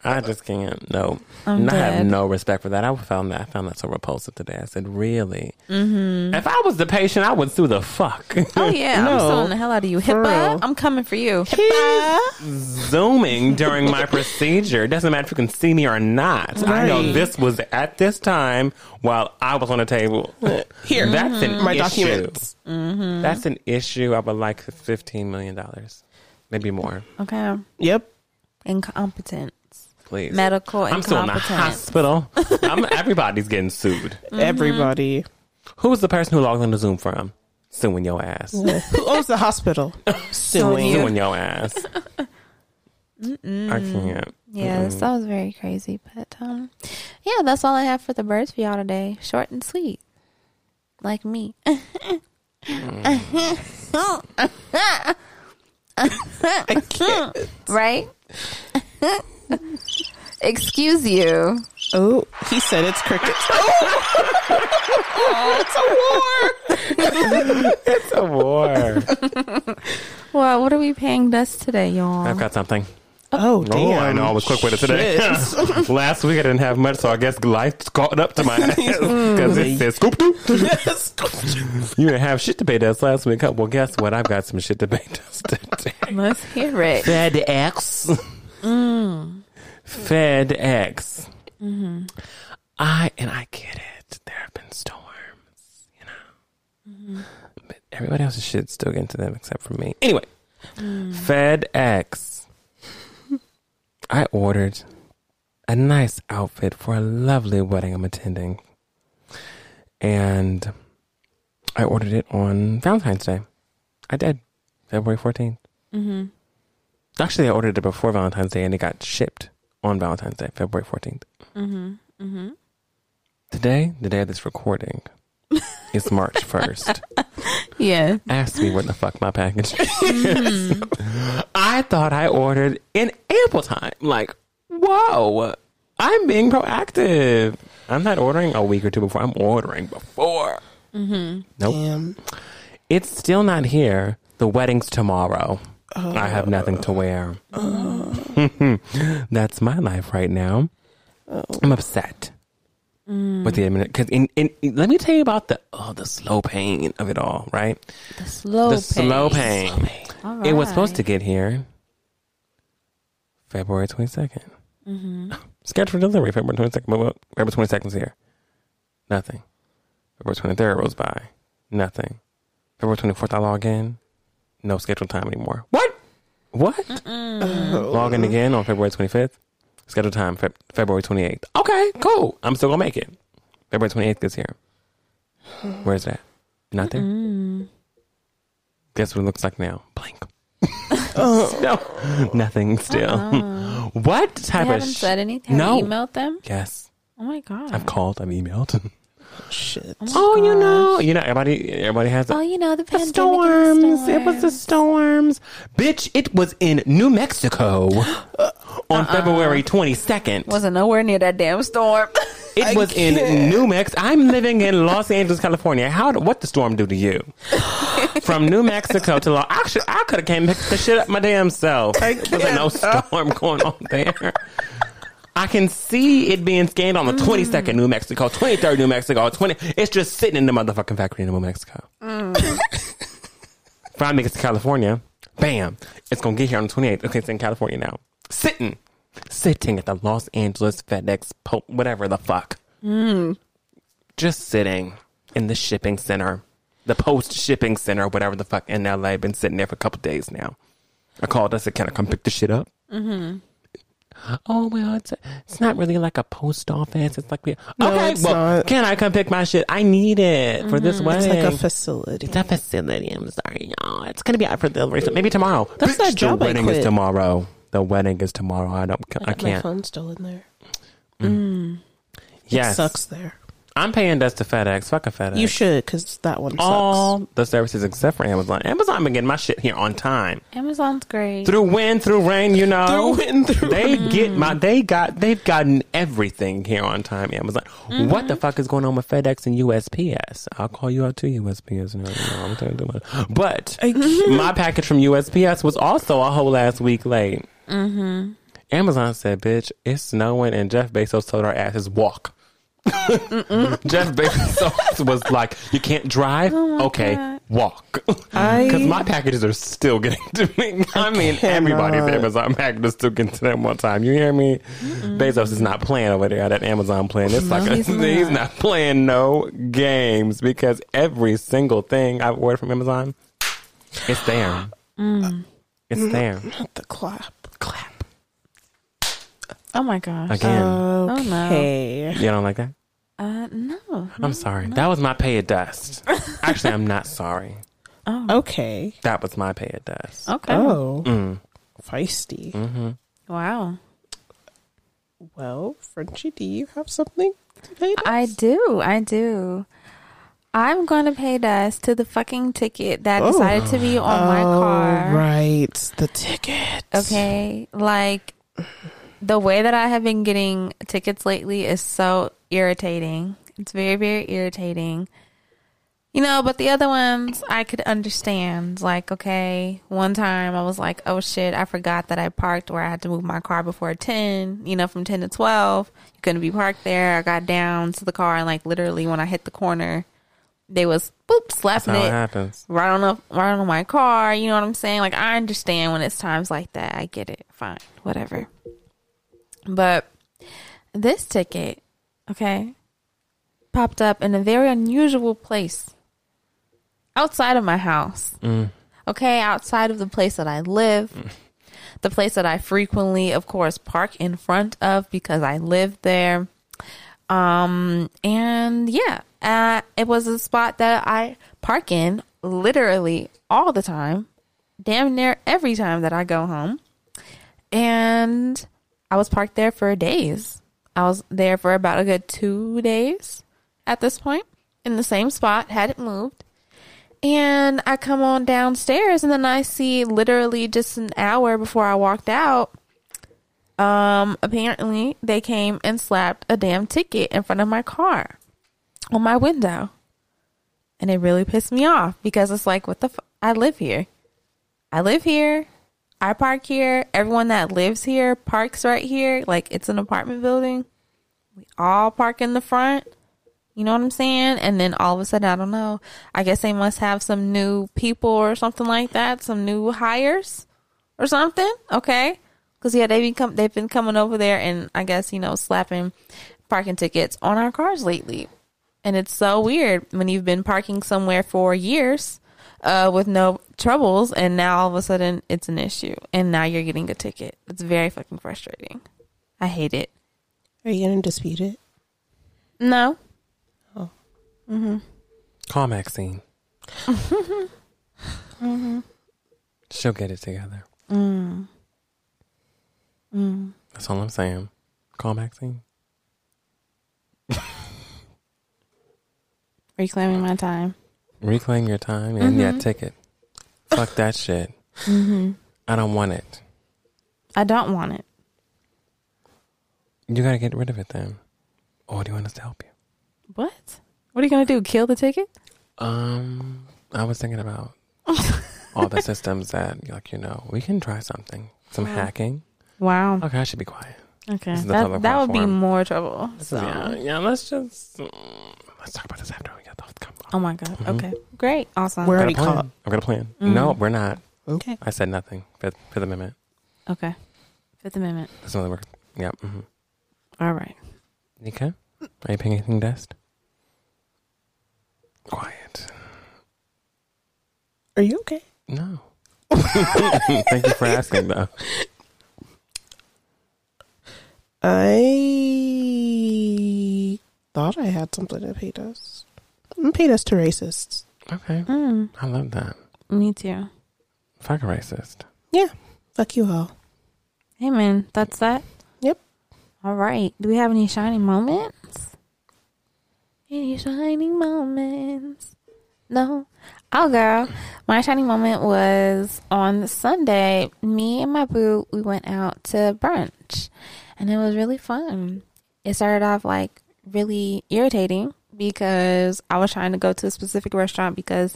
Speaker 2: I just can't. No,
Speaker 1: I'm
Speaker 2: And I have no respect for that. I found that I found that so repulsive today. I said, "Really? Mm-hmm. If I was the patient, I would sue the fuck."
Speaker 1: Oh yeah, I'm (laughs)
Speaker 3: No.
Speaker 1: suing the hell out of you,
Speaker 3: For
Speaker 1: HIPAA. I'm coming for you, HIPAA.
Speaker 2: zooming during my (laughs) procedure. It doesn't matter if you can see me or not. I know this was at this time while I was on the table.
Speaker 3: Here.
Speaker 2: That's an mm-hmm.
Speaker 3: My
Speaker 2: issue.
Speaker 3: documents. Mm-hmm.
Speaker 2: That's an issue. I would like fifteen million dollars, maybe more.
Speaker 1: Okay,
Speaker 3: Yep.
Speaker 1: incompetence,
Speaker 2: Please,
Speaker 1: medical
Speaker 2: I'm still in the
Speaker 1: incompetence.
Speaker 2: hospital. I'm, everybody's getting sued. (laughs)
Speaker 3: Everybody.
Speaker 2: Who was the person who logged into Zoom from? Suing your ass.
Speaker 3: Who owns the hospital? (laughs) Suing.
Speaker 2: Suing your ass. I can't.
Speaker 1: Yeah, this that was very crazy, but um, yeah, that's all I have for the birds for y'all today. Short and sweet, like me.
Speaker 3: I can't. (laughs)
Speaker 1: right? (laughs) Excuse you.
Speaker 3: Oh, he said it's crickets. (laughs) Oh,
Speaker 2: It's a war. (laughs) It's a war.
Speaker 1: Well, what are we paying dust today, y'all?
Speaker 2: I've got something.
Speaker 3: oh, damn.
Speaker 2: Oh, I know. I was quick with it today. Last week I didn't have much, so I guess life caught up to my ass mm. because it says scoop doop.
Speaker 3: Yes.
Speaker 2: You didn't have shit to pay dust last week. huh? Well, guess what? I've got some shit to pay dust today.
Speaker 1: Let's hear it.
Speaker 2: FedEx. FedEx. Mm-hmm. I and I get it. There have been storms, you know, mm-hmm. but everybody else's shit's still getting to them except for me. Anyway, mm. FedEx. I ordered a nice outfit for a lovely wedding I'm attending, and I ordered it on Valentine's Day. I did, February 14th. Actually, I ordered it before Valentine's Day and it got shipped on Valentine's Day, February 14th. Mm-hmm, mm-hmm. Today, the day of this recording, is March (laughs) 1st.
Speaker 1: Yeah.
Speaker 2: Ask me where the fuck my package is. Mm-hmm. I thought I ordered in ample time. Like, whoa, I'm being proactive. I'm not ordering a week or two before, I'm ordering before. Nope.
Speaker 3: Damn.
Speaker 2: It's still not here. The wedding's tomorrow. I have nothing to wear. (laughs) That's my life right now. I'm upset. with the admin. Because in, in, let me tell you about the oh the slow pain of it all. Right,
Speaker 1: The slow
Speaker 2: the
Speaker 1: pace.
Speaker 2: slow pain.
Speaker 1: All
Speaker 2: It was supposed to get here February twenty mm-hmm. Scheduled for delivery February twenty second. But February twenty second is here. Nothing. February twenty third rolls by. Nothing. February twenty fourth I log in. No scheduled time anymore. What? What? Log in again on February twenty fifth. Scheduled time Feb- February twenty eighth. Okay, cool. I'm still gonna make it. February twenty eighth gets here. Where's that? Not there. Guess what it looks like now? Blank. (laughs) (laughs) no, nothing still. Uh-huh.
Speaker 1: what
Speaker 2: type of
Speaker 1: haven't
Speaker 2: sh-
Speaker 1: said anything.
Speaker 2: No.
Speaker 1: Have you emailed them?
Speaker 2: Yes,
Speaker 1: Oh my god.
Speaker 2: I've called. I've emailed. (laughs)
Speaker 3: Shit.
Speaker 2: Oh, oh, you know, you know, everybody, everybody has.
Speaker 1: A, Oh, you know the
Speaker 2: the
Speaker 1: pandemic.
Speaker 2: storms.
Speaker 1: and the
Speaker 2: It was the storms. Bitch, it was in New Mexico (gasps) on uh-uh. February 22nd.
Speaker 1: Wasn't nowhere near that damn storm.
Speaker 2: It was in New Mexico. I'm living in Los Angeles, California. How? What the storm do to you? (laughs) From New Mexico to Los. Actually, I could have came and picked the shit up my damn self. There wasn't no storm going on there. I can see it being scanned on the mm. 22nd New Mexico, 23rd New Mexico, 20. It's just sitting in the motherfucking factory in New Mexico. If I make it to California, bam, it's gonna get here on the 28th. Okay, it's in California now. Sitting, sitting at the Los Angeles FedEx, po- whatever the fuck. Mm. Just sitting in the shipping center, the post shipping center, whatever the fuck in LA. Been sitting there for a couple days now. I called. I said, "Can I come pick the shit up?" Mm-hmm. Oh well, it's it's not really like a post office. It's like we
Speaker 3: No,
Speaker 2: okay. well,
Speaker 3: not.
Speaker 2: can I come pick my shit? I need it for this wedding.
Speaker 3: It's like a facility.
Speaker 2: It's a facility. I'm sorry, y'all. It's gonna be out for delivery. So maybe tomorrow.
Speaker 3: That's that job
Speaker 2: The wedding is tomorrow. The wedding is tomorrow. I don't. I
Speaker 3: My
Speaker 2: can't.
Speaker 3: phone's still in there. Mm. Mm.
Speaker 2: Yes,
Speaker 3: It sucks there.
Speaker 2: I'm paying dust to FedEx. Fuck a FedEx.
Speaker 3: You should, because that one sucks.
Speaker 2: all the services except for Amazon. Amazon been getting my shit here on time.
Speaker 1: Amazon's great.
Speaker 2: Through wind, through rain, you know.
Speaker 3: Through wind, through
Speaker 2: they get my they got they've gotten everything here on time, Amazon. What the fuck is going on with FedEx and USPS? I'll call you out to USPS and everything. I'm telling you too much. But (laughs) my package from USPS was also a whole last week late. Mm-hmm. Amazon said, "Bitch, it's snowing," and Jeff Bezos told our asses walk. Jeff Bezos was like, "You can't drive, oh okay,
Speaker 1: God.
Speaker 2: walk." Because my packages are still getting (laughs) to me. I, mean, everybody's
Speaker 3: cannot.
Speaker 2: Amazon packages still getting to them one time. You hear me? Bezos is not playing over there. That Amazon playing. It's like a,
Speaker 1: he's (laughs)
Speaker 2: he's,
Speaker 1: not.
Speaker 2: not playing no games because every single thing I've ordered from Amazon, it's there. Mm. It's there.
Speaker 3: Not the clap.
Speaker 2: Clap
Speaker 1: oh my gosh.
Speaker 2: again.
Speaker 1: no.
Speaker 3: Okay.
Speaker 2: you don't like that?
Speaker 1: Uh, no.
Speaker 2: I'm sorry. That was my pay at dust. (laughs) Actually, I'm not sorry. Oh.
Speaker 3: Okay.
Speaker 2: That was my pay at dust.
Speaker 1: Okay.
Speaker 3: Oh,
Speaker 2: Mm.
Speaker 3: feisty.
Speaker 2: Mm-hmm.
Speaker 1: Wow.
Speaker 3: Well, Frenchie, do you have something to pay? dust?
Speaker 1: I do. I do. I'm going to pay dust to the fucking ticket that
Speaker 3: Oh.
Speaker 1: decided to be on my
Speaker 3: Oh,
Speaker 1: car.
Speaker 3: right. The ticket.
Speaker 1: Okay. Like the way that I have been getting tickets lately is so irritating. It's very, very irritating. You know, but the other ones I could understand. Like, okay, one time I was like, oh shit, I forgot that I parked where I had to move my car before 10, you know, from 10 to 12. You couldn't be parked there. I got down to the car and like literally when I hit the corner, they was boop slapping
Speaker 2: That's how it
Speaker 1: it
Speaker 2: happens.
Speaker 1: right on up right on my car. You know what I'm saying? Like I understand when it's times like that. I get it. Fine, whatever. But this ticket, okay, popped up in a very unusual place outside of my house.
Speaker 2: Mm.
Speaker 1: Okay, outside of the place that I live. The place that I frequently, of course, park in front of because I live there. Um, and yeah, uh, it was a spot that I park in literally all the time, damn near every time that I go home. And I was parked there for days. I was there for about a good two days at this point in the same spot, hadn't moved. And I come on downstairs and then I see literally just an hour before I walked out um apparently they came and slapped a damn ticket in front of my car on my window and it really pissed me off because it's like what the i live here i live here i park here everyone that lives here parks right here like it's an apartment building We all park in the front. You know what I'm saying? And then all of a sudden, I don't know. I guess they must have some new people or something like that, some new hires or something. Okay, because yeah, they've been com- they've been coming over there and I guess you know slapping parking tickets on our cars lately, and it's so weird when you've been parking somewhere for years uh, with no troubles, and now all of a sudden it's an issue, and now you're getting a ticket. It's very fucking frustrating. I hate it.
Speaker 3: Are you going to dispute it?
Speaker 1: No. Oh. Mm-hmm.
Speaker 2: Call Maxine. (laughs) Mm-hmm. She'll get it together. Mm. Mm. That's all I'm saying. Call Maxine.
Speaker 1: Reclaiming my time.
Speaker 2: Reclaim your time and yeah, ticket. Fuck that shit. I don't want it.
Speaker 1: I don't want it.
Speaker 2: You gotta get rid of it then. Or do you want us to help you?
Speaker 1: What? What are you gonna do? Kill the ticket?
Speaker 2: Um, I was thinking about (laughs) all the systems that, like, you know, we can try something. Some hacking.
Speaker 1: Wow.
Speaker 2: Okay, I should be quiet.
Speaker 1: Okay. That, that would be more trouble. So.
Speaker 2: Yeah, yeah. Let's just let's talk about this after we get off the come.
Speaker 1: Oh my god. Okay. Great. Awesome.
Speaker 3: We're
Speaker 2: Got a
Speaker 3: already caught.
Speaker 2: I've got a plan. No, we're not.
Speaker 3: Okay.
Speaker 2: I said nothing. Fifth, Fifth Amendment.
Speaker 1: okay. Fifth Amendment.
Speaker 2: That's another word. Yeah. Mm-hmm.
Speaker 1: All right.
Speaker 2: Nika, are you paying anything dust? Quiet.
Speaker 3: Are you okay?
Speaker 2: No. (laughs) Thank you for asking, though.
Speaker 3: I thought I had something that paid us. Mm, Paid us to racists.
Speaker 2: Okay,
Speaker 1: Mm,
Speaker 2: I love that.
Speaker 1: me too.
Speaker 2: Fuck a racist.
Speaker 3: Yeah. Fuck you all.
Speaker 1: Hey man, that's that.
Speaker 3: Yep.
Speaker 1: All right. Do we have any shining moments? Any shining moments? No. Oh, girl. My shining moment was on Sunday. Me and my boo, we went out to brunch, and it was really fun. It started off like really irritating because I was trying to go to a specific restaurant because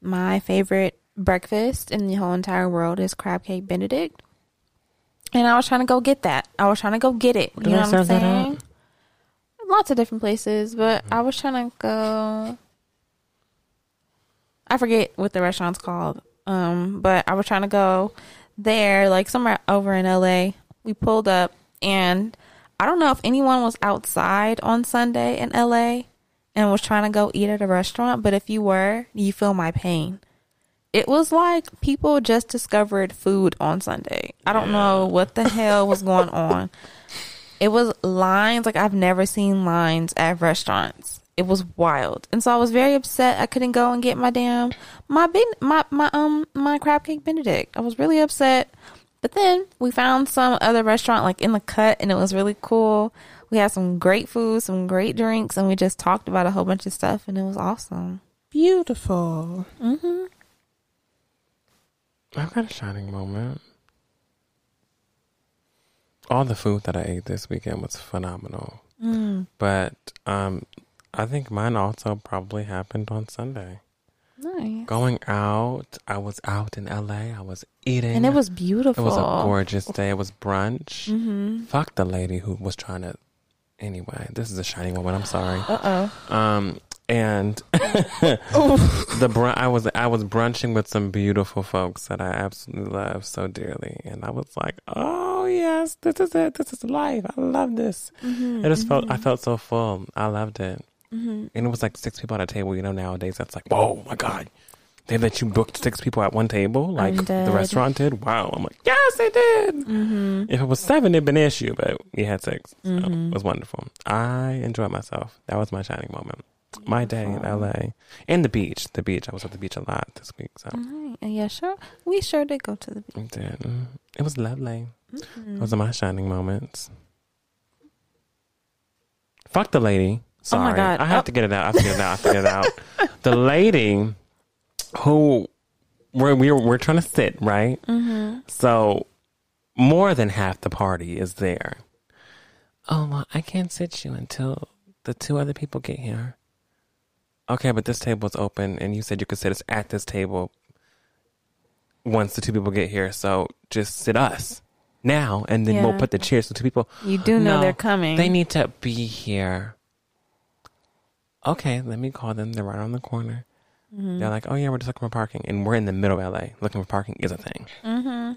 Speaker 1: my favorite breakfast in the whole entire world is crab cake Benedict. And I was trying to go get that. I was trying to go get it. You know what I'm saying? Lots of different places, but I was trying to go. I forget what the restaurant's called. Um, but I was trying to go there, like somewhere over in LA. We pulled up, and I don't know if anyone was outside on Sunday in LA and was trying to go eat at a restaurant, but if you were, you feel my pain. It was like people just discovered food on Sunday. I don't know what the hell was going (laughs) on. It was lines like I've never seen lines at restaurants. It was wild, and so I was very upset. I couldn't go and get my damn my ben, my my um my crab cake Benedict. I was really upset. But then we found some other restaurant like in the cut, and it was really cool. We had some great food, some great drinks, and we just talked about a whole bunch of stuff, and it was awesome.
Speaker 3: Beautiful.
Speaker 1: hmm
Speaker 2: I've got a shining moment. All the food that I ate this weekend was phenomenal.
Speaker 1: Mm,
Speaker 2: But um, I think mine also probably happened on Sunday.
Speaker 1: nice.
Speaker 2: Going out, I was out in LA. I was eating.
Speaker 1: And it was beautiful.
Speaker 2: It was a gorgeous day. It was brunch.
Speaker 1: Mm-hmm.
Speaker 2: Fuck the lady who was trying to. Anyway, this is a shining moment. I'm sorry.
Speaker 1: Uh oh.
Speaker 2: Um, and (laughs) the brun- I was I was brunching with some beautiful folks that I absolutely love so dearly, and I was like, oh yes, this is it. This is life. I love this.
Speaker 1: Mm-hmm.
Speaker 2: It just felt I felt so full. I loved it,
Speaker 1: Mm-hmm.
Speaker 2: and it was like six people at a table. You know, nowadays that's like, whoa, my god. They let you book six people at one table, like the restaurant did. Wow, I'm like, yes, they did.
Speaker 1: Mm-hmm.
Speaker 2: If it was seven, it'd been an issue, but we had 6 So
Speaker 1: Mhm.
Speaker 2: it was wonderful. I enjoyed myself. That was my shining moment. My day in LA. And the beach. The beach. I was at the beach a lot this week. So
Speaker 1: Alright. Yeah, sure. We sure did go to the beach.
Speaker 2: I did. Mm. It was lovely.
Speaker 1: Mhm.
Speaker 2: Those are my shining moments. Fuck the lady.
Speaker 1: Oh my
Speaker 2: Sorry.
Speaker 1: God.
Speaker 2: I have
Speaker 1: Oh.
Speaker 2: to get it out. I have to get it out. I have to get it out. (laughs) the lady who we're, we're, we're trying to sit, right?
Speaker 1: Mm-hmm.
Speaker 2: So more than half the party is there. Oh, well, I can't sit you until the two other people get here. Okay, but this table is open, and you said you could sit us at this table once the two people get here. So just sit us. now, and then we'll put the chairs so two people.
Speaker 1: You do know
Speaker 2: No,
Speaker 1: they're coming.
Speaker 2: They need to be here. Okay, let me call them. They're right on the corner.
Speaker 1: Mm-hmm.
Speaker 2: They're like, oh yeah, we're just looking for parking, and we're in the middle of LA. Looking for parking is a thing.
Speaker 1: Mm-hmm.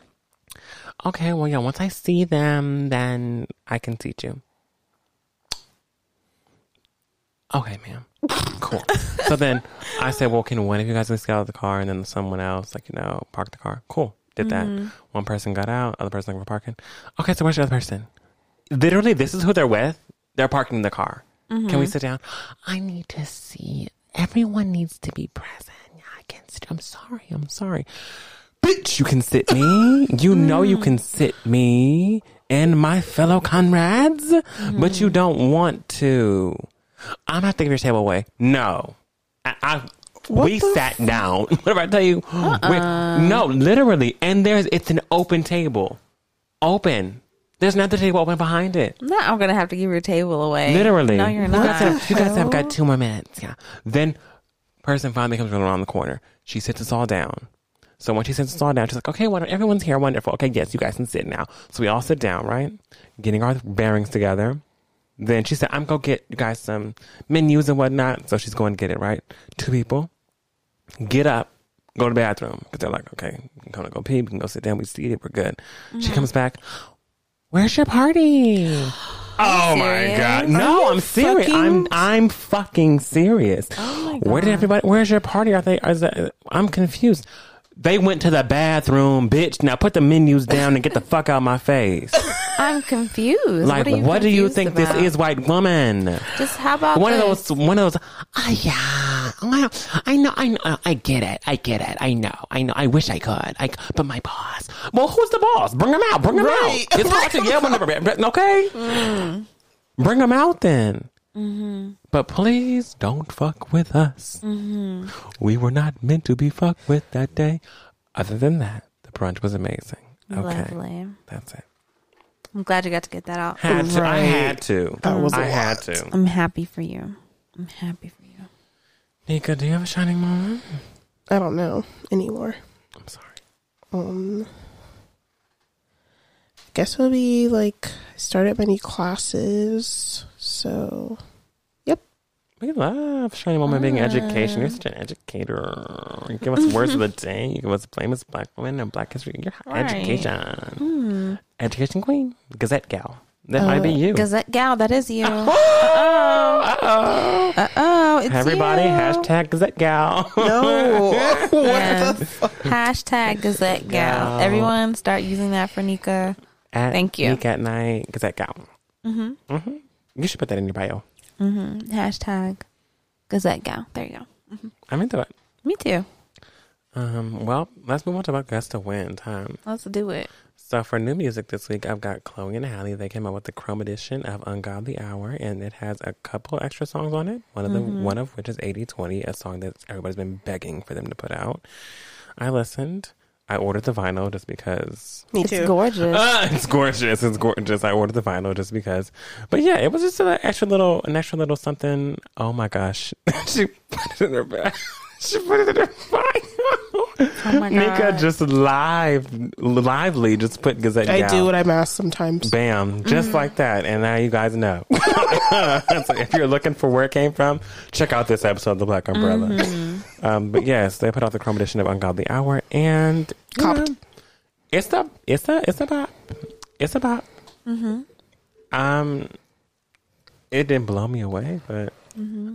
Speaker 2: Okay, well yeah, once I see them, then I can seat you. Okay, ma'am. (laughs) Cool. so then I said, well, can one of you guys just get out of the car, and then someone else, like you know, park the car. Cool. Did that. One person got out, other person looking for parking. Okay, so where's the other person? Literally, this is who they're with. They're parking the car. Can we sit down? I need to see. Everyone needs to be present. I can sit. I'm sorry. I'm sorry. Bitch, you can sit me. You know you can sit me and my fellow comrades, but you don't want to. I'm not taking your table away. No. I, I we sat down. (laughs) what if I tell you? we- no, literally. And there's it's an open table. Open. There's another table open behind it.
Speaker 1: No, I'm gonna have to give your table away.
Speaker 2: Literally.
Speaker 1: No, you're
Speaker 2: You
Speaker 1: not.
Speaker 2: guys, have, you guys have got two more minutes. Yeah. Then person finally comes around the corner. She sits us all down. So when she sits us all down, she's like, okay, well, everyone's here. Wonderful. Okay, yes, you guys can sit now. So we all sit down, right? Getting our bearings together. Then she said, I'm going to get you guys some menus and whatnot. So she's going to get it, right? Two people get up, go to the bathroom. Because they're like, okay, we can come to go pee. We can go sit down. We see it. We're good. She mm-hmm. comes back. Where's your party? (gasps) Oh my
Speaker 1: serious?
Speaker 2: god! No, I'm serious.
Speaker 3: fucking-
Speaker 2: I'm I'm fucking serious.
Speaker 1: Oh my
Speaker 2: Where did everybody? Where's your party? Are they? Is that, I'm confused. They went to the bathroom, bitch. Now put the menus down and get the fuck out of my face. (laughs)
Speaker 1: I'm confused.
Speaker 2: Like,
Speaker 1: what,
Speaker 2: what,
Speaker 1: are you
Speaker 2: do you
Speaker 1: confused
Speaker 2: think
Speaker 1: about?
Speaker 2: this is, white woman?
Speaker 1: Just how about
Speaker 2: One of
Speaker 1: this?
Speaker 2: those, one of those. Ah, yeah. Oh, I know, I know, I get it, I get it. I know, I know. I wish I could. I, but my boss. Well, who's the boss? Bring him out. Bring him
Speaker 3: Right.
Speaker 2: out. It's hard to yell whenever. (laughs) Okay. Bring him out then. But please don't fuck with us. We were not meant to be fucked with that day. Other than that, the brunch was amazing. Okay,
Speaker 1: Lovely.
Speaker 2: that's it.
Speaker 1: I'm glad you got to get that out.
Speaker 2: Had to. I had to.
Speaker 3: That was a
Speaker 2: I had
Speaker 3: lot.
Speaker 2: to.
Speaker 1: I'm happy for you. I'm happy for you.
Speaker 2: Nika, do you have a shining moment?
Speaker 3: I don't know anymore.
Speaker 2: I'm sorry.
Speaker 3: Um, guess it'll be like I started my new classes, so yep.
Speaker 2: We love shining moment being education. You're such an educator. You give us words of the day. You give us famous black women and black history. You're
Speaker 1: Right.
Speaker 2: education. Education queen. Gazette gal. That might be you.
Speaker 1: Gazette gal, that is you. Uh oh, it's
Speaker 2: Everybody,
Speaker 1: you.
Speaker 2: hashtag Gazette gal.
Speaker 3: No, (laughs)
Speaker 1: Yes. Hashtag Gazette gal.
Speaker 2: Gal.
Speaker 1: Everyone start using that for Nika.
Speaker 2: At
Speaker 1: Thank you.
Speaker 2: Nika at night. Gazette gal. Mm-hmm. Mm-hmm. You should put that in your bio.
Speaker 1: hmm Hashtag Gazette gal. There you go.
Speaker 2: I'm into it.
Speaker 1: Me too.
Speaker 2: Um, well, let's move on to about Gust to Win time.
Speaker 1: Let's do it.
Speaker 2: So for new music this week, I've got Chloe and Halle. They came out with the Chrome edition of Ungodly Hour, and it has a couple extra songs on it. One of the one of which is 8020, a song that everybody's been begging for them to put out. I listened. I ordered the vinyl just because.
Speaker 3: me too.
Speaker 1: It's gorgeous.
Speaker 2: Ah, (laughs) it's gorgeous. It's gorgeous. I ordered the vinyl just because. But yeah, it was just an extra little, an extra little something. Oh my gosh, (laughs) she put it in her bag. (laughs) She put it in her vinyl.
Speaker 1: Oh my god.
Speaker 2: Nika just live, lively, just put Gazette.
Speaker 3: I
Speaker 2: Gal.
Speaker 3: do what I'm asked sometimes.
Speaker 2: Bam, just
Speaker 1: Mm-hmm.
Speaker 2: like that. And now you guys know. so if you're looking for where it came from, check out this episode of The Black Umbrella.
Speaker 1: Mm-hmm.
Speaker 2: Um, but (laughs) yes, they put out the Chrome edition of Ungodly Hour, and
Speaker 3: Copped.
Speaker 2: know, it's a, it's a, it's a bop. It's a bop.
Speaker 1: Mm-hmm.
Speaker 2: Um, it didn't blow me away, but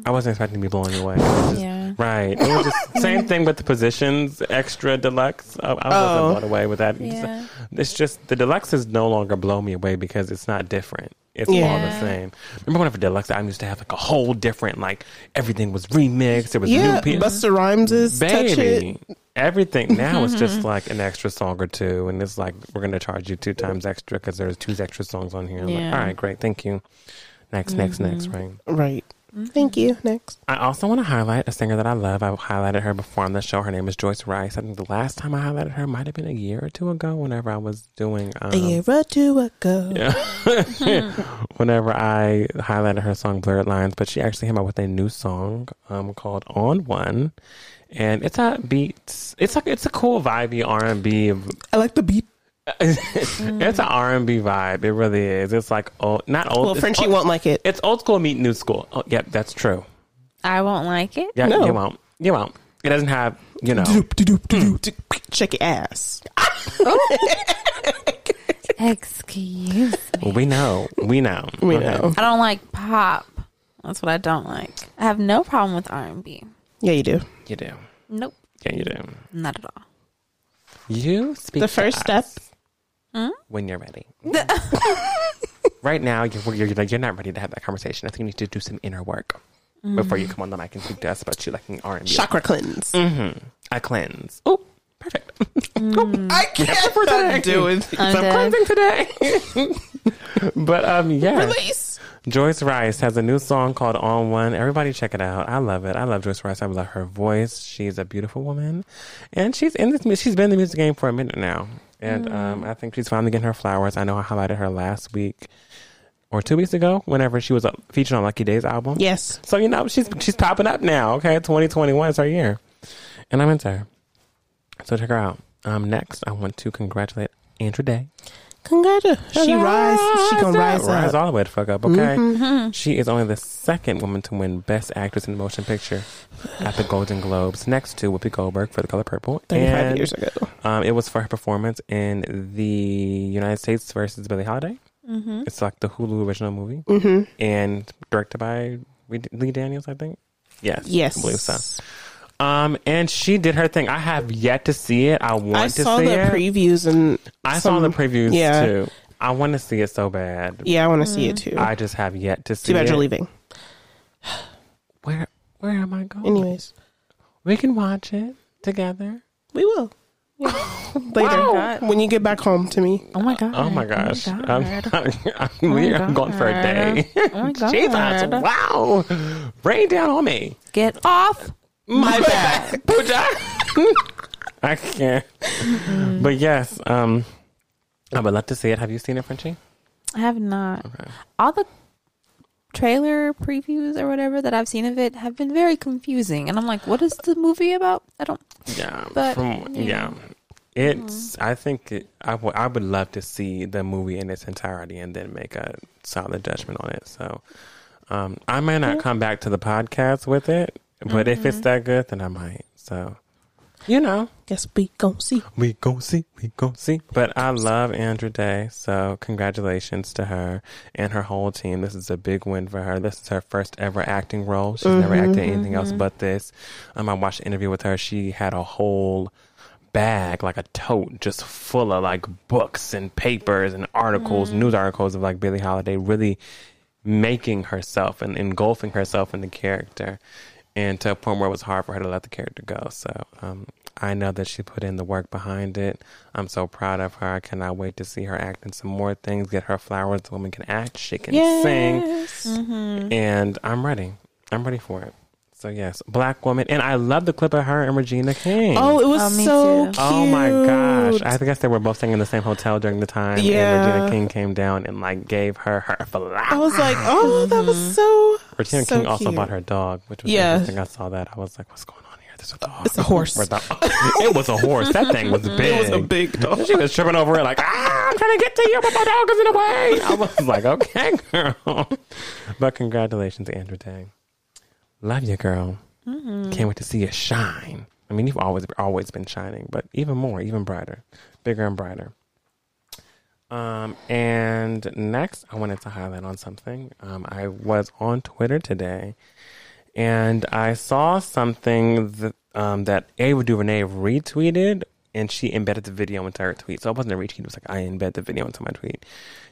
Speaker 2: I wasn't expecting to be blown away. Just-
Speaker 1: Mm-hmm. Yeah.
Speaker 2: Right. It was just (laughs) same thing with the positions extra deluxe. I, I
Speaker 3: Oh.
Speaker 2: wasn't blown away with that.
Speaker 1: Yeah.
Speaker 2: It's just the deluxes no longer blow me away because it's not different. It's all the same. Remember whenever deluxe I used to have like a whole different like everything was remixed. There was
Speaker 3: Yeah,
Speaker 2: new people.
Speaker 3: Busta Rhymes is touch it.
Speaker 2: Baby, everything now is just mm-hmm. like an extra song or two, and it's like we're gonna charge you two times extra because there's two extra songs on here. I'm like,
Speaker 1: Yeah.
Speaker 2: all right, great, thank you. Next, next, next, mm-hmm. right?
Speaker 3: Right. Thank you. Next.
Speaker 2: I also want to highlight a singer that I love. I've highlighted her before on the show. Her name is Joyce Wrice. I think the last time I highlighted her might have been a year or two ago. Whenever I was doing, um,
Speaker 3: A year or two ago.
Speaker 2: yeah. (laughs) whenever I highlighted her song "Blurred Lines," but she actually came out with a new song um, called "On One," and it's a beat. It's like it's a cool vibey R and B.
Speaker 3: I like the beat. (laughs)
Speaker 2: it's an R and B vibe. It really is. It's like old, not old.
Speaker 3: Well,
Speaker 2: it's
Speaker 3: Frenchie
Speaker 2: old-
Speaker 3: won't like it.
Speaker 2: It's old school meet new school. Oh, yep, that's true.
Speaker 1: I won't like it.
Speaker 2: Yeah,
Speaker 3: No.
Speaker 2: you won't. You won't. It doesn't have, you know.
Speaker 3: Doop, doop, doop, doop, hmm. doop. Check your ass. (laughs)
Speaker 1: Excuse me.
Speaker 2: We know. We know. (laughs)
Speaker 3: We
Speaker 2: Okay.
Speaker 3: know.
Speaker 1: I don't like pop. That's what I don't like. I have no problem with R and B.
Speaker 3: Yeah, you do.
Speaker 2: You do.
Speaker 1: Nope,
Speaker 2: Yeah, you do.
Speaker 1: not at all.
Speaker 2: You speak
Speaker 3: The
Speaker 2: to
Speaker 3: first step.
Speaker 2: Us when you're ready. (laughs) right now, you're, you're, you're not ready to have that conversation. I think you need to do some inner work before you come on the mic and speak to us about you liking R and B.
Speaker 3: Chakra cleanse.
Speaker 2: Mm-hmm. (laughs) I cleanse. Oh, perfect.
Speaker 3: I can't do it.
Speaker 2: So I'm cleansing today. (laughs) but um, yeah.
Speaker 3: Release.
Speaker 2: Joyce Wrice has a new song called On One. Everybody check it out. I love it. I love Joyce Wrice. I love her voice. She's a beautiful woman. And she's in this she's been in the music game for a minute now. And um, I think she's finally getting her flowers. I know I highlighted her last week or two weeks ago, whenever she was uh, featured on Lucky Daye's album.
Speaker 3: Yes.
Speaker 2: So you know she's she's popping up now. Okay, 2021 is her year, and I'm into her. So check her out. Um, next, I want to congratulate Andra Day.
Speaker 3: Congratulations. She rise. She gonna rise,
Speaker 2: rise
Speaker 3: up. Mm-hmm.
Speaker 2: all the way to fuck up. Okay, she is only the second woman to win Best Actress in a Motion Picture at the Golden Globes, next to Whoopi Goldberg for The Color Purple.
Speaker 3: 35
Speaker 2: And,
Speaker 3: years ago.
Speaker 2: Um, it was for her performance in the United States versus Billie Holiday.
Speaker 1: Mm-hmm.
Speaker 2: It's like the Hulu original movie
Speaker 3: Mm-hmm.
Speaker 2: and directed by Lee Daniels, I think. Yes,
Speaker 3: Yes.
Speaker 2: I believe so. Um, and she did her thing. I have yet to see it. I want
Speaker 3: I
Speaker 2: to
Speaker 3: saw the previews and
Speaker 2: I saw the previews
Speaker 3: yeah.
Speaker 2: too. I want to see it so bad.
Speaker 3: Yeah, I want to see it too.
Speaker 2: I just have yet to see it.
Speaker 3: Too bad
Speaker 2: it.
Speaker 3: you're leaving. (sighs)
Speaker 2: Where where am I going?
Speaker 3: Anyways,
Speaker 2: We can watch it together.
Speaker 3: we will. (laughs) Later.
Speaker 1: Wow.
Speaker 3: When you get back home to me.
Speaker 1: Oh my god.
Speaker 2: Oh my gosh.
Speaker 1: Oh my
Speaker 2: I'm,
Speaker 1: god.
Speaker 2: I'm,
Speaker 1: my
Speaker 2: we're
Speaker 1: God.
Speaker 2: going for a day.
Speaker 1: Oh my god. (laughs)
Speaker 2: Jesus, wow. Rain down on me.
Speaker 1: Get off.
Speaker 2: My (laughs) bad. Pooja. (laughs) I can't. But yes, um, I would love to see it. Have you seen it, Frenchie?
Speaker 1: I have not.
Speaker 2: Okay.
Speaker 1: All the trailer previews or whatever that I've seen of it have been very confusing, and I'm like, what is the movie about? I don't.
Speaker 2: Yeah.
Speaker 1: But,
Speaker 2: from,
Speaker 1: yeah.
Speaker 2: yeah. It's, I think, it, I would I would love to see the movie in its entirety and then make a solid judgment on it. So, um, I may not come back to the podcast with it, but if it's that good, then I might. So, you know.
Speaker 3: Guess we gon' see.
Speaker 2: We gon' see, we gon' see. But I love Andra Day, so congratulations to her and her whole team. This is a big win for her. This is her first ever acting role. She's never mm-hmm, acted anything else mm-hmm. but this. Um, I watched an interview with her. She had a whole bag, like a tote, just full of like books and papers and articles, mm-hmm. news articles of like Billie Holiday, really making herself and engulfing herself in the character and to a point where it was hard for her to let the character go. So um, I know that she put in the work behind it. I'm so proud of her. I cannot wait to see her act in some more things, get her flowers. The woman can act, she can sing,
Speaker 3: Yes.
Speaker 2: and I'm ready. I'm ready for it. So yes, black woman, and I love the clip of her and Regina King.
Speaker 3: Oh, it was
Speaker 1: Oh,
Speaker 3: so
Speaker 1: too.
Speaker 3: cute.
Speaker 2: Oh my gosh! I guess they were both staying in the same hotel during the time.
Speaker 3: Yeah.
Speaker 2: and Regina King came down and like gave her her flowers.
Speaker 3: I was like, oh, that was so.
Speaker 2: Regina
Speaker 3: so
Speaker 2: King also
Speaker 3: cute.
Speaker 2: bought her dog, which was
Speaker 3: Yeah.
Speaker 2: interesting. I saw that. I was like, what's going on here? There's a dog.
Speaker 3: It's a horse. (laughs)
Speaker 2: It was a horse. That thing was big. (laughs)
Speaker 3: It was a big dog.
Speaker 2: She was tripping over it like, ah, I'm trying to get to you, but my dog is in the way. I was like, okay, girl. But congratulations, Andra Day. Love you, girl. Can't wait to see you shine. I mean, you've always always been shining, but even more, even brighter, bigger and brighter. Um, and next, I wanted to highlight on something. Um, I was on Twitter today, and I saw something that um, that Ava DuVernay retweeted, and she embedded the video into her tweet. So it wasn't a retweet; it was like I embed the video into my tweet.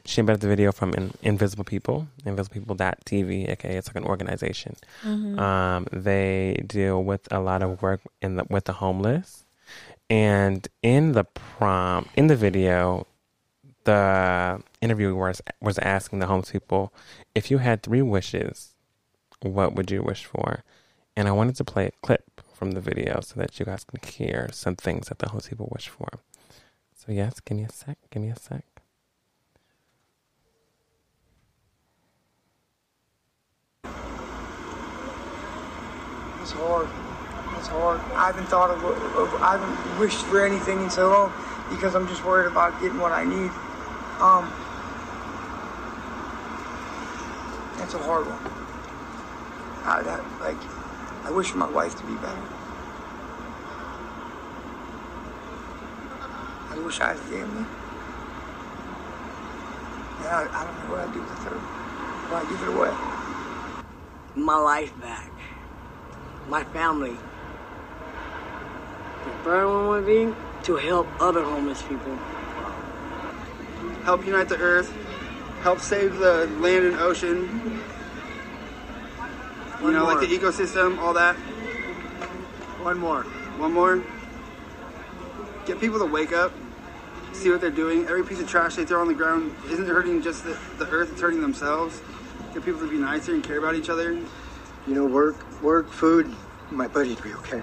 Speaker 2: She embedded the video from In- Invisible People, InvisiblePeople.tv, aka it's like an organization. Um, they deal with a lot of work in the, with the homeless, and in the prom in the video, the interviewer was was asking the homeless people, if you had three wishes, what would you wish for? And I wanted to play a clip from the video so that you guys can hear some things that the homeless people wish for. So yes, give me a sec. Give me a sec.
Speaker 4: It's hard. It's hard. I haven't thought of, of I haven't wished for anything in so long because I'm just worried about getting what I need. Um, that's a hard one. I, that, like, I wish my wife to be better. I wish I had family. And I, I don't know what I'd do with the third. Why give it away?
Speaker 5: my life back, my family. The I one would be to help other homeless people.
Speaker 6: Help unite the earth, help save the land and ocean, you know, like the ecosystem, all that.
Speaker 7: One more.
Speaker 6: One more. Get people to wake up, see what they're doing. Every piece of trash they throw on the ground isn't hurting just the, the earth, it's hurting themselves. Get people to be nicer and care about each other.
Speaker 7: You know, work, work, food. My buddy'd be okay.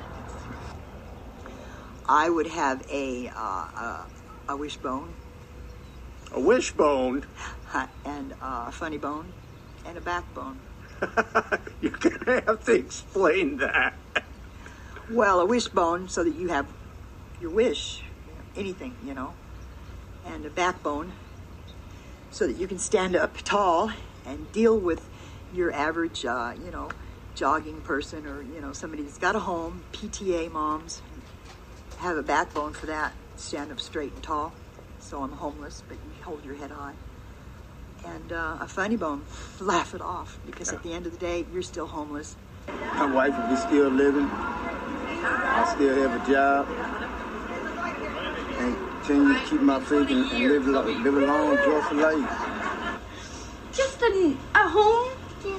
Speaker 5: I would have a uh, a, a wishbone
Speaker 7: A wishbone.
Speaker 5: and a funny bone and a backbone. (laughs)
Speaker 7: You're gonna have to explain that.
Speaker 5: Well, a wishbone so that you have your wish, anything, you know, and a backbone so that you can stand up tall and deal with your average, uh, you know, jogging person or you know somebody that's got a home. PTA moms have a backbone for that. Stand up straight and tall. So I'm homeless, but you hold your head high. And uh, a funny bone, (laughs) laugh it off because at the end of the day, you're still homeless.
Speaker 6: My wife would be still living. I still have a job. And continue to keep my faith and, and live, live a long, joyful life.
Speaker 8: just a, a home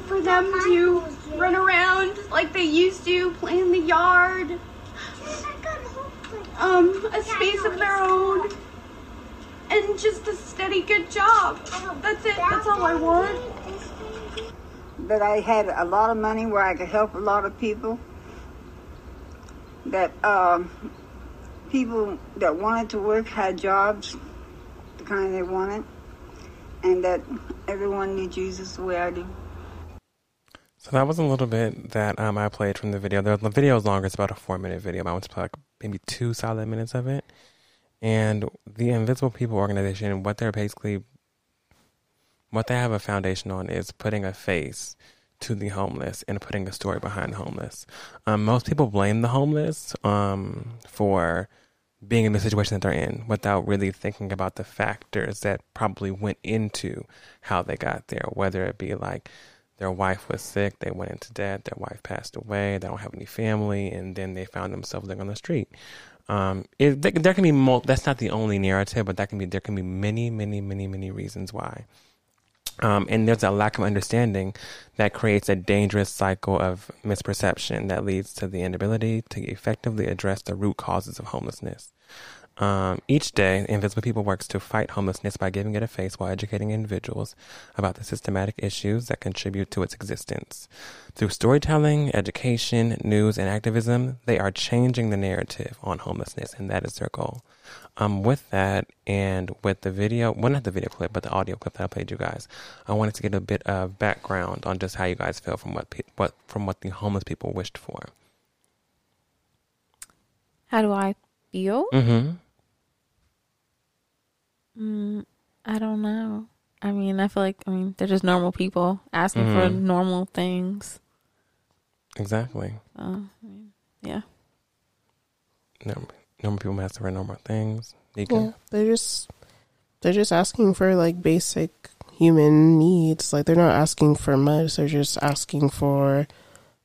Speaker 8: for them to run around like they used to, play in the yard, um, a space of their own, and just a steady good job. That's it. That's all I want.
Speaker 9: that I had a lot of money where I could help a lot of people. That um, people that wanted to work had jobs, the kind they wanted, and that everyone knew Jesus the way I do.
Speaker 2: So that was a little bit that um, I played from the video. The, the video is longer; it's about a four-minute video. I want to play like maybe two solid minutes of it. And the Invisible People organization, what they're basically, what they have a foundation on is putting a face to the homeless and putting a story behind the homeless. Um, most people blame the homeless um, for being in the situation that they're in without really thinking about the factors that probably went into how they got there, whether it be like their wife was sick, they went into debt, their wife passed away, they don't have any family, and then they found themselves living on the street. Um, it, there, can be that's not the only narrative, but that can be there can be many, many, many, many reasons why. Um, and there's a lack of understanding that creates a dangerous cycle of misperception that leads to the inability to effectively address the root causes of homelessness. Um, each day, Invisible People works to fight homelessness by giving it a face while educating individuals about the systematic issues that contribute to its existence. Through storytelling, education, news, and activism, they are changing the narrative on homelessness, and that is their goal. Um, with that, and with the video, well, not the video clip, but the audio clip that I played you guys, I wanted to get a bit of background on just how you guys feel from what, pe- what from what the homeless people wished for.
Speaker 1: How do I feel?
Speaker 2: Mm-hmm.
Speaker 1: Mm, I don't know. I mean, I feel like I mean they're just normal people asking for
Speaker 2: Mhm.
Speaker 1: normal things.
Speaker 2: Exactly.
Speaker 1: So, I mean, yeah.
Speaker 2: Normal, normal people ask for normal things. You
Speaker 3: Yeah, they're just they're just asking for like basic human needs. Like they're not asking for much. They're just asking for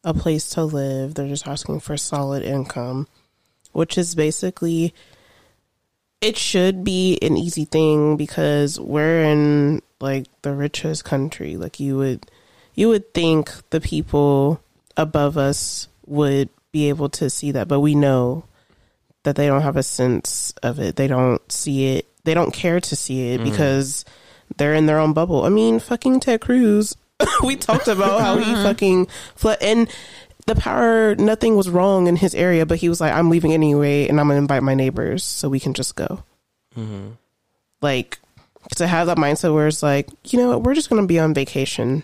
Speaker 3: a place to live. They're just asking for solid income, which is basically it should be an easy thing because we're in like the richest country. Like you would you would think the people above us would be able to see that, but we know that they don't have a sense of it. They don't see it. They don't care to see it
Speaker 2: Mm.
Speaker 3: because they're in their own bubble. I mean, fucking Ted Cruz. (coughs) we talked about how he fucking fled and the power nothing was wrong in his area, but he was like, I'm leaving anyway and I'm gonna invite my neighbors so we can just go.
Speaker 2: mm-hmm.
Speaker 3: Like to have that mindset where it's like, you know what, we're just gonna be on vacation.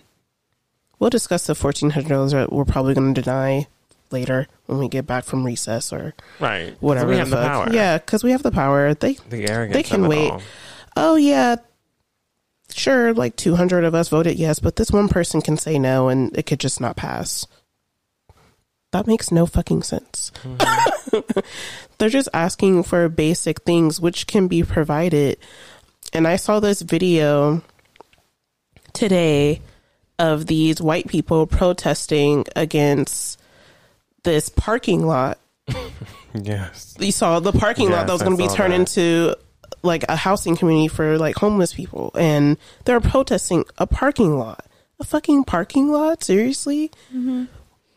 Speaker 3: We'll discuss the fourteen hundred dollars that we're probably gonna deny later when we get back from recess or
Speaker 2: right
Speaker 3: whatever.
Speaker 2: We have the power.
Speaker 3: Yeah, because we have the power. They
Speaker 2: The
Speaker 3: they can wait.
Speaker 2: all.
Speaker 3: Oh yeah, sure. Like two hundred of us voted yes, but this one person can say no, and it could just not pass. That makes no fucking sense. (laughs) They're just asking for basic things which can be provided. And I saw this video today of these white people protesting against this parking lot (laughs)
Speaker 2: Yes.
Speaker 3: you saw the parking lot that was going to be turned
Speaker 2: that.
Speaker 3: into like a housing community for like homeless people and they're protesting a parking lot a fucking parking lot seriously mm-hmm.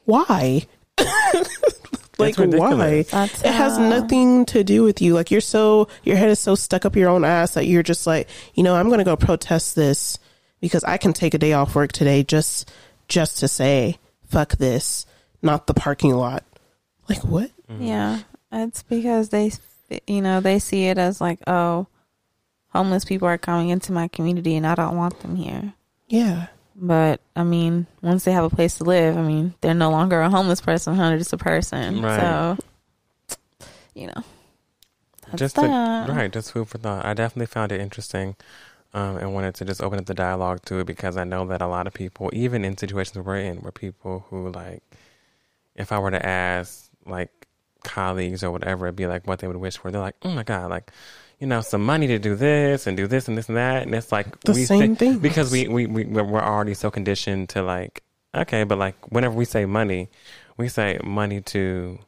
Speaker 3: why (laughs) like why.
Speaker 1: That's,
Speaker 3: it has
Speaker 1: uh,
Speaker 3: nothing to do with you. Like you're so your head is so stuck up your own ass that you're just like you know i'm going to go protest this because i can take a day off work today just just to say fuck this not the parking lot. Like what?
Speaker 1: Yeah, it's because they, you know, they see it as like, oh, homeless people are coming into my community and I don't want them here.
Speaker 3: yeah
Speaker 1: But I mean, once they have a place to live, I mean, they're no longer a homeless person, they're just a person.
Speaker 2: Right.
Speaker 1: So, you know,
Speaker 2: just to, right, just food for thought. I definitely found it interesting, um, and wanted to just open up the dialogue to it because I know that a lot of people, even in situations we're in, where people who like, if I were to ask like colleagues or whatever, it'd be like what they would wish for. They're like, oh my god, like. You know, some money to do this and do this and this and that, and it's like
Speaker 3: The
Speaker 2: we
Speaker 3: same things.
Speaker 2: because we we we we're already so conditioned to like okay, but like whenever we say money, we say money to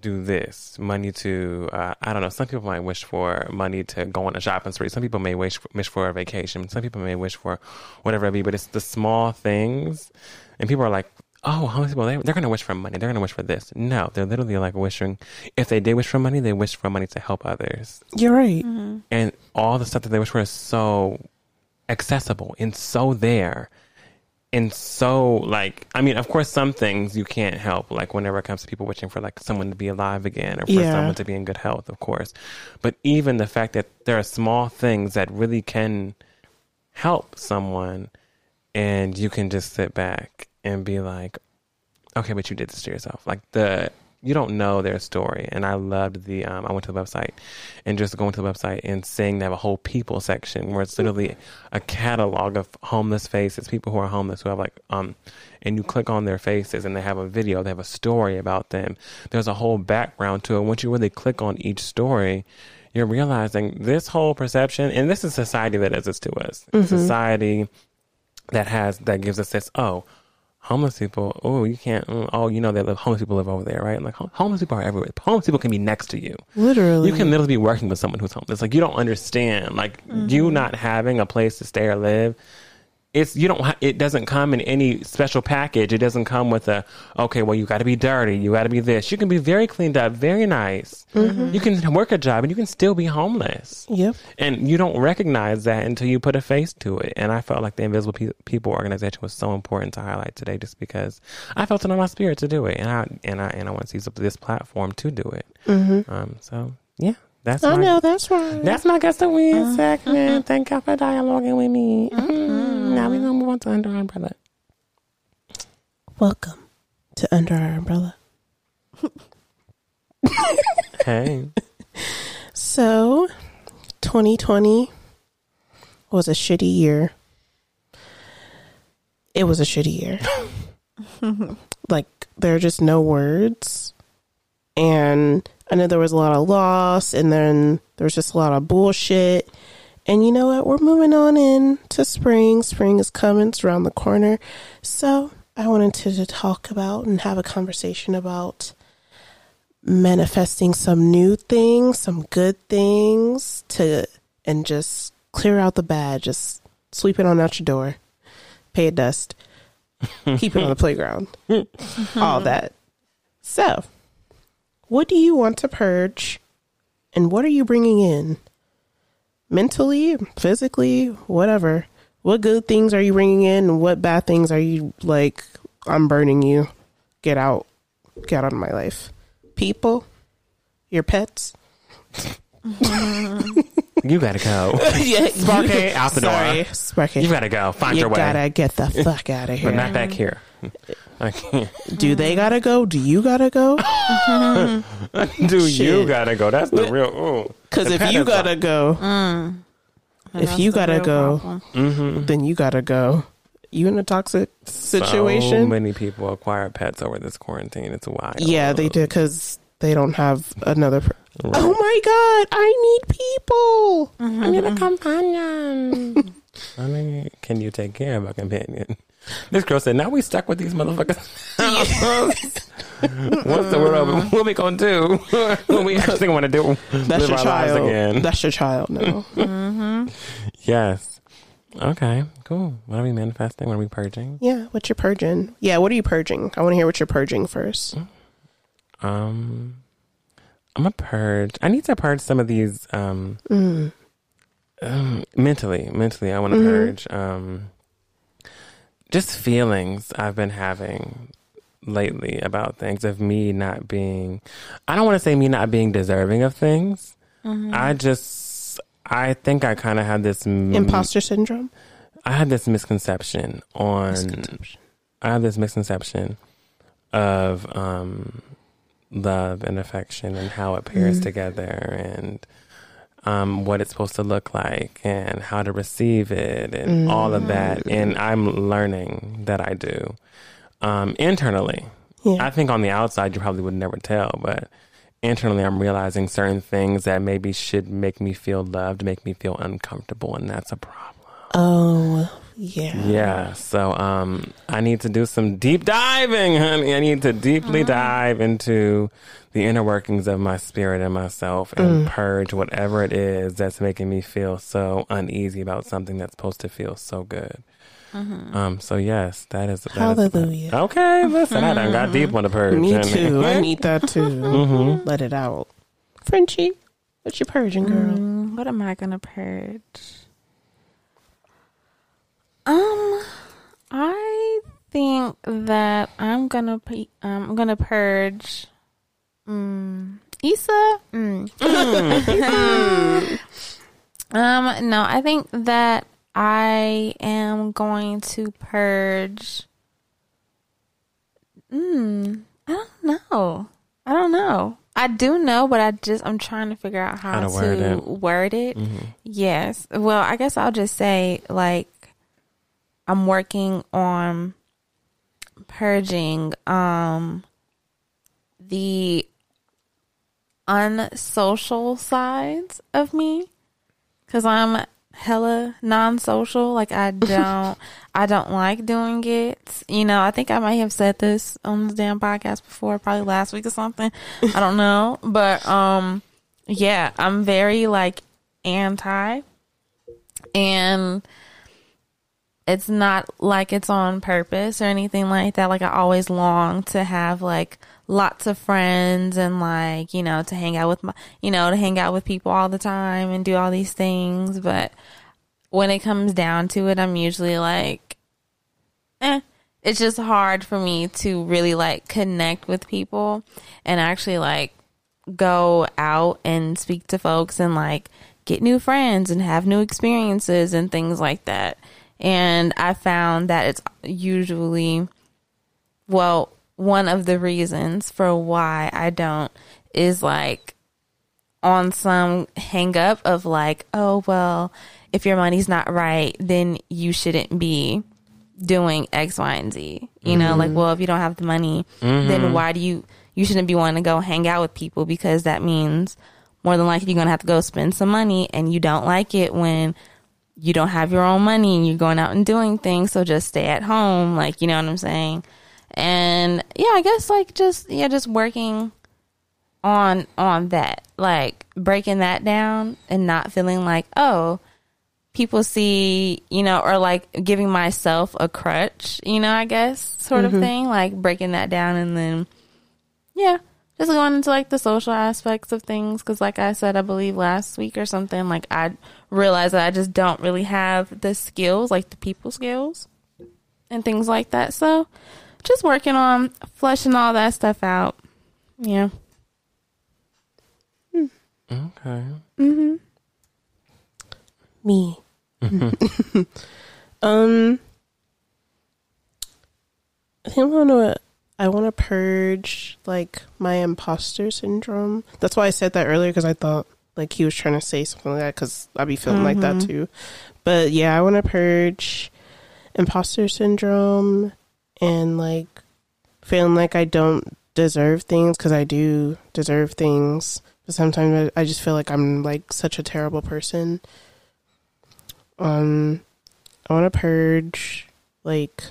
Speaker 2: do this, money to uh, I don't know. Some people might wish for money to go on a shopping spree. Some people may wish wish for a vacation. Some people may wish for whatever it be. But it's the small things, and people are like, "Oh, how many people they they're going to wish for money? They're going to wish for this." No, they're literally like wishing. If they did wish for money, they wish for money to help others,
Speaker 3: You're right. Mm-hmm.
Speaker 2: and all the stuff that they wish for is so accessible and so there and so like i mean of course some things you can't help like whenever it comes to people wishing for like someone to be alive again or for
Speaker 3: Yeah.
Speaker 2: someone to be in good health of course but even the fact that there are small things that really can help someone and you can just sit back and be like okay but you did this to yourself. Like the you don't know their story and i loved the um, i went to the website and just going to the website and seeing they have a whole people section where it's literally a catalog of homeless faces people who are homeless who have like um and you click on their faces and they have a video they have a story about them. There's a whole background to it. Once you really click on each story you're realizing this whole perception and this is society that does this to us. Society that has that gives us this oh homeless people oh you can't oh you know that live homeless people live over there right? Like hom- homeless people are everywhere. Homeless people can be next to you.
Speaker 3: Literally.
Speaker 2: you can literally be working with someone who's homeless. Like you don't understand. Like mm-hmm. you not having a place to stay or live it's you don't it doesn't come in any special package it doesn't come with a okay well you got to be dirty you got to be this you can be very cleaned up very nice you can work a job and you can still be homeless
Speaker 3: Yep.
Speaker 2: and you don't recognize that until you put a face to it. And I felt like the Invisible Pe- People organization was so important to highlight today, just because I felt it in my spirit to do it, and I and I and I want to use this platform to do it. Um, so yeah, that's
Speaker 3: I
Speaker 2: my,
Speaker 3: know that's right.
Speaker 2: That's my guess the win segment. Thank y'all for dialoguing with me. Mhm. Now we're mm-hmm. gonna move on to Under Our Umbrella.
Speaker 3: Welcome to Under Our Umbrella.
Speaker 2: Hey, (laughs)
Speaker 3: So, 2020 was a shitty year. It was a shitty year. (laughs) like, there are just no words. And I know there was a lot of loss, and then there was just a lot of bullshit. And you know what? We're moving on in to spring. Spring is coming, it's around the corner. So, I wanted to, to talk about and have a conversation about manifesting some new things, some good things to and just clear out the bad, just sweep it on out your door, pay it dust, keep it on the (laughs) playground, mm-hmm. all that. So, what do you want to purge and what are you bringing in? Mentally, physically, whatever. What good things are you bringing in and what bad things are you like I'm burning you. Get out. Get out of my life people, your pets. (laughs)
Speaker 2: you gotta go. (laughs)
Speaker 3: yeah,
Speaker 2: Sparky, out the door.
Speaker 3: Sorry, Sparky.
Speaker 2: You gotta go. Find
Speaker 3: you
Speaker 2: your way.
Speaker 3: You gotta get the fuck out of here.
Speaker 2: but not back here. I can't.
Speaker 3: Do they gotta go? Do you gotta go? (laughs)
Speaker 2: Do you
Speaker 3: Shit.
Speaker 2: gotta go? That's the real. Ooh.
Speaker 3: Because if you gotta go,
Speaker 1: And
Speaker 3: if you gotta go,
Speaker 1: problem.
Speaker 2: Mhm.
Speaker 3: then you gotta go. You in a toxic situation?
Speaker 2: So
Speaker 3: situation?
Speaker 2: many people acquire pets over this quarantine. It's wild.
Speaker 3: yeah, they did because they don't have another. Per-
Speaker 2: Right.
Speaker 3: Oh my god! I need people. (laughs)
Speaker 2: I need a companion. Honey, can you take care of a companion? This girl said, "Now we stuck with these motherfuckers. (laughs) What's the world? What we gonna do? (laughs) what we actually want to do?
Speaker 3: That's your child.
Speaker 2: again?
Speaker 3: That's your child now. (laughs)
Speaker 2: yes. Okay. Cool. What are we manifesting? What are we purging?
Speaker 3: yeah. What you're purging? Yeah. What are you purging? I want to hear what you're purging first.
Speaker 2: Um, I'm a purge. I need to purge some of these. Um,
Speaker 3: Mm.
Speaker 2: um mentally, mentally, I want to
Speaker 3: Mhm.
Speaker 2: purge. Um, just feelings I've been having lately about things of me not being. I don't want to say me not being deserving of things.
Speaker 3: Mm-hmm.
Speaker 2: I just. I think I kind of had this m-
Speaker 3: Imposter syndrome.
Speaker 2: I had this misconception on. I had this misconception of um, love and affection and how it pairs
Speaker 3: Mhm.
Speaker 2: together and um, what it's supposed to look like and how to receive it and all of that. And I'm learning that I do um, internally.
Speaker 3: Yeah.
Speaker 2: I think on the outside you probably would never tell, but internally I'm realizing certain things that maybe should make me feel loved, make me feel uncomfortable, and that's a problem.
Speaker 3: Oh yeah.
Speaker 2: Yeah. So um I need to do some deep diving, honey. I need to deeply dive into the inner workings of my spirit and myself and purge whatever it is that's making me feel so uneasy about something that's supposed to feel so good. Um so yes, that is that is-
Speaker 3: Hallelujah.
Speaker 2: okay, listen, I done got (laughs) deep on the purge.
Speaker 3: Me
Speaker 2: honey.
Speaker 3: too. I (laughs) need that too.
Speaker 2: Mhm.
Speaker 3: Let it out. Frenchie, what you purging, girl?
Speaker 1: Mm, what am I gonna purge? Um, I think that I'm gonna pe- um, I'm gonna purge. Mm, Issa. Mm. (laughs) um, no, I think that I am going to purge. Mm, I don't know. I don't know. I do know, but I just I'm trying to figure out how,
Speaker 2: How to word it.
Speaker 1: word it.
Speaker 2: Mhm.
Speaker 1: Yes. Well, I guess I'll just say like I'm working on purging um the unsocial sides of me cuz I'm hella non-social like I (laughs) don't I don't like doing it. You know, I think I might have said this on the damn podcast before, probably last week or something. I don't (laughs) know, but um yeah, I'm very like anti and it's not like it's on purpose or anything like that. Like I always long to have like lots of friends and like, you know, to hang out with my, you know, to hang out with people all the time and do all these things. But when it comes down to it, I'm usually like, eh, it's just hard for me to really like connect with people and actually like go out and speak to folks and like get new friends and have new experiences and things like that. And I found that it's usually, well, one of the reasons for why I don't is like on some hang up of like, oh, well, if your money's not right, then you shouldn't be doing X, Y, and Z. You know, mm-hmm. like, well, if you don't have the money, then mm-hmm. why do you, you shouldn't be wanting to go hang out with people because that means more than likely you're going to have to go spend some money and you don't like it when you don't have your own money and you're going out and doing things. So just stay at home. Like, you know what I'm saying? And yeah, I guess like just, yeah, just working on, on that, like breaking that down and not feeling like, oh, people see, you know, or like giving myself a crutch, you know, I guess sort of mm-hmm. thing, like breaking that down and then, yeah, just going into like the social aspects of things. Cause like I said, I believe last week or something, like I realized that I just don't really have the skills, like the people skills and things like that. So just working on fleshing all that stuff out. Yeah.
Speaker 2: Okay.
Speaker 3: Mm-hmm. Me. (laughs) um. I think I want to. I want to purge like my imposter syndrome. That's why I said that earlier because I thought like he was trying to say something like that because I'd be feeling like that too. But yeah, I want to purge imposter syndrome and like feeling like I don't deserve things because I do deserve things. But sometimes I I just feel like I'm like such a terrible person. Um, I want to purge like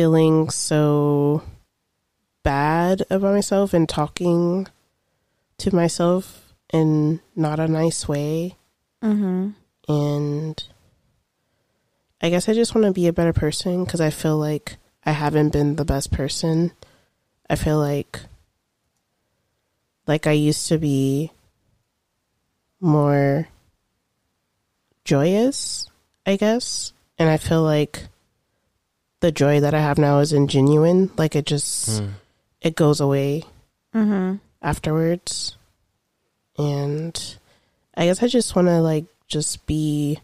Speaker 3: feeling so bad about myself and talking to myself in not a nice way.
Speaker 1: Mm-hmm.
Speaker 3: And I guess I just want to be a better person because I feel like I haven't been the best person. I feel like like I used to be more joyous, I guess. And I feel like the joy that I have now isn't genuine. Like it just it goes away
Speaker 1: Mm-hmm.
Speaker 3: afterwards. And I guess I just want to like just be